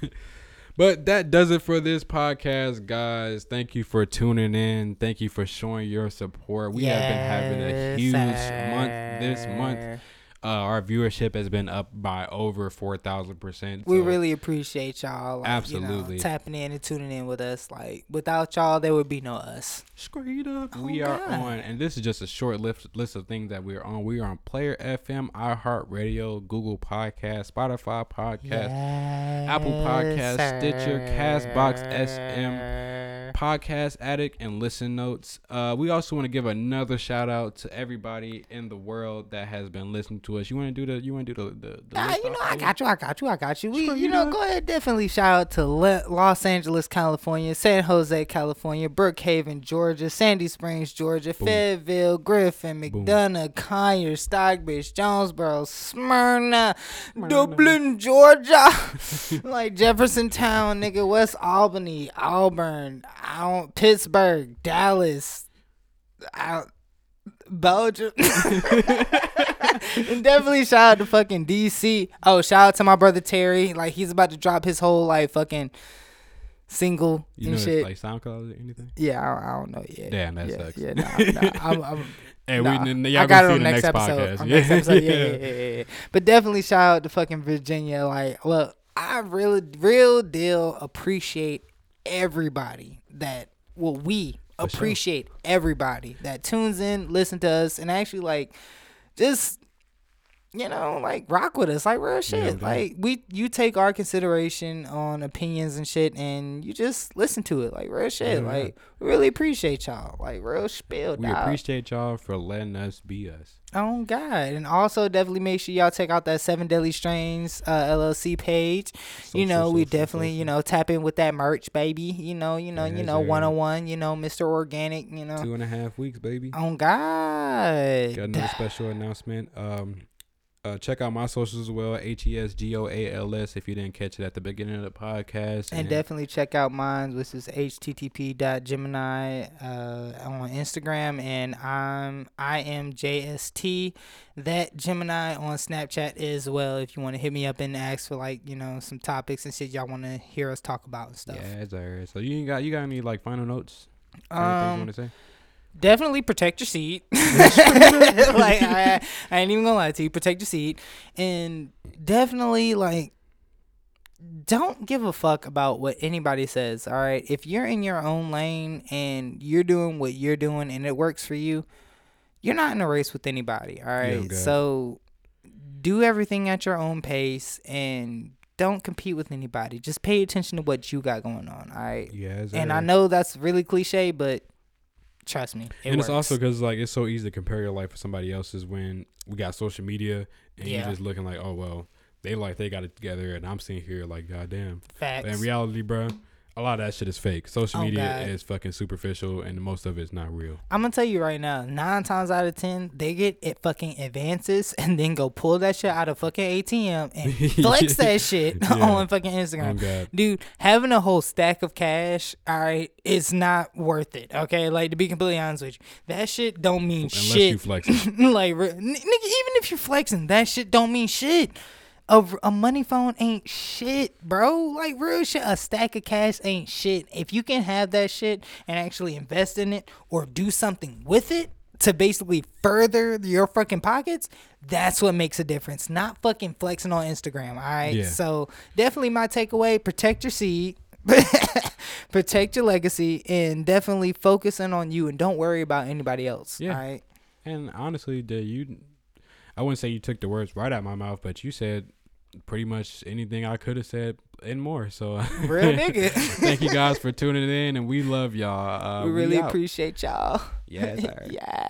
Speaker 1: But that does it for this podcast, guys. Thank you for tuning in. Thank you for showing your support. We have been having a huge month this month. Uh, our viewership has been up by over four thousand percent.
Speaker 2: We really appreciate y'all. Like,
Speaker 1: Absolutely.
Speaker 2: you know, tapping in and tuning in with us. Like without y'all, there would be no us.
Speaker 1: straight up.
Speaker 2: Oh,
Speaker 1: we are on, and this is just a short list list of things that we're on. We are on Player FM, iHeartRadio, Google Podcast, Spotify Podcast, Apple Podcasts, Stitcher, Castbox, SM, Podcast Addict, and Listen Notes. Uh, we also want to give another shout out to everybody in the world that has been listening to us. You want to do the? You want to do the? the, the
Speaker 2: Ah,
Speaker 1: list
Speaker 2: you know, I got you. I got you. I got you. We,
Speaker 1: Sure
Speaker 2: you
Speaker 1: you
Speaker 2: know,
Speaker 1: do.
Speaker 2: go ahead. Definitely shout out to Le- Los Angeles, California, San Jose, California, Brookhaven, Georgia, Sandy Springs, Georgia, Fayetteville, Griffin,
Speaker 1: Boom.
Speaker 2: McDonough, Conyers, Stockbridge, Jonesboro, Smyrna, Dublin, Georgia, like Jeffersontown, nigga, West Albany, Auburn, Pittsburgh, Dallas, out. Belgium. and definitely shout out to fucking DC. Oh, shout out to my brother Terry. Like he's about to drop his whole like fucking single
Speaker 1: You
Speaker 2: and
Speaker 1: it's
Speaker 2: shit.
Speaker 1: like SoundCloud or anything.
Speaker 2: yeah, I, I don't know yet.
Speaker 1: Damn, that
Speaker 2: yeah,
Speaker 1: sucks.
Speaker 2: Yeah, nah, nah, I'm, I'm,
Speaker 1: Hey,
Speaker 2: nah.
Speaker 1: we, y'all
Speaker 2: I got it on
Speaker 1: the
Speaker 2: next,
Speaker 1: next
Speaker 2: episode.
Speaker 1: podcast.
Speaker 2: On
Speaker 1: Yeah.
Speaker 2: next episode. Yeah, yeah, yeah, yeah. But definitely shout out to fucking Virginia. Like, well, I really, real deal appreciate everybody that. Well, we
Speaker 1: sure.
Speaker 2: appreciate everybody that tunes in, listen to us, and actually like just you know like rock with us like real shit
Speaker 1: okay.
Speaker 2: like we you take our consideration on opinions and shit and you just listen to it like real shit
Speaker 1: Yeah, yeah.
Speaker 2: like we really appreciate y'all like real spill
Speaker 1: We
Speaker 2: dog.
Speaker 1: appreciate y'all for letting us be us.
Speaker 2: Oh God! And also definitely make sure y'all check out that Seven Deadly Strains uh, LLC page. you
Speaker 1: Social,
Speaker 2: know, we
Speaker 1: social,
Speaker 2: definitely you know tap in with that merch, baby. You know, you know, you know, one on one. You know, Mister Organic. You know,
Speaker 1: Two and a half weeks, baby.
Speaker 2: oh God!
Speaker 1: Got another special announcement. Um, uh, check out my socials as well. H e s g o a l s. If you didn't catch it at the beginning of the podcast,
Speaker 2: And definitely check out mine, which is http.gemini uh, on Instagram, and I'm I am JST that Gemini on Snapchat as well. If you want to hit me up and ask for like you know some topics and shit y'all want to hear us talk about and stuff.
Speaker 1: Yeah, sir. So you ain't got you got any like final notes? Anything you
Speaker 2: Um,
Speaker 1: want to say?
Speaker 2: Definitely protect your seat. like I, I ain't even gonna lie to you, protect your seat, and definitely like don't give a fuck about what anybody says. All right, if you're in your own lane and you're doing what you're doing and it works for you, you're not in a race with anybody. All right, so do everything at your own pace and. Don't compete with anybody. Just pay attention to what you got going on. All right.
Speaker 1: Yeah,
Speaker 2: And I know that's really cliche, but trust me, it
Speaker 1: and
Speaker 2: works.
Speaker 1: it's also because like it's so easy to compare your life with somebody else's when we got social media and
Speaker 2: Yeah.
Speaker 1: you're just looking like, oh well, they like they got it together, and I'm sitting here like, goddamn.
Speaker 2: facts.
Speaker 1: But in reality, bro, a lot of that shit is fake. Social
Speaker 2: Oh,
Speaker 1: media
Speaker 2: God.
Speaker 1: is fucking superficial, and most of it's not real.
Speaker 2: I'm gonna tell you right now, nine times out of ten, they get it fucking advances and then go pull that shit out of fucking ATM and flex that shit
Speaker 1: Yeah.
Speaker 2: on fucking
Speaker 1: Oh
Speaker 2: Instagram.
Speaker 1: god.
Speaker 2: Dude, having a whole stack of cash, all right, is not worth it. Okay, like to be completely honest with you, that shit don't mean
Speaker 1: Unless
Speaker 2: shit.
Speaker 1: you flexing.
Speaker 2: like, nigga, even if you're flexing, that shit don't mean shit. A, a money phone ain't shit, bro. Like real shit. A stack of cash ain't shit. If you can have that shit and actually invest in it or do something with it, to basically further your fucking pockets, that's what makes a difference. Not fucking flexing on Instagram. All right.
Speaker 1: Yeah.
Speaker 2: So definitely my takeaway: protect your seed. protect your legacy and definitely focusing on you and don't worry about anybody else.
Speaker 1: Yeah.
Speaker 2: All right.
Speaker 1: And honestly, the you, I wouldn't say you took the words right out of my mouth, but you said pretty much anything I could have said and more. So
Speaker 2: Real nigga.
Speaker 1: thank you guys for tuning in, and we love y'all. Uh,
Speaker 2: we really
Speaker 1: out.
Speaker 2: appreciate y'all.
Speaker 1: Yes, sir.
Speaker 2: yeah.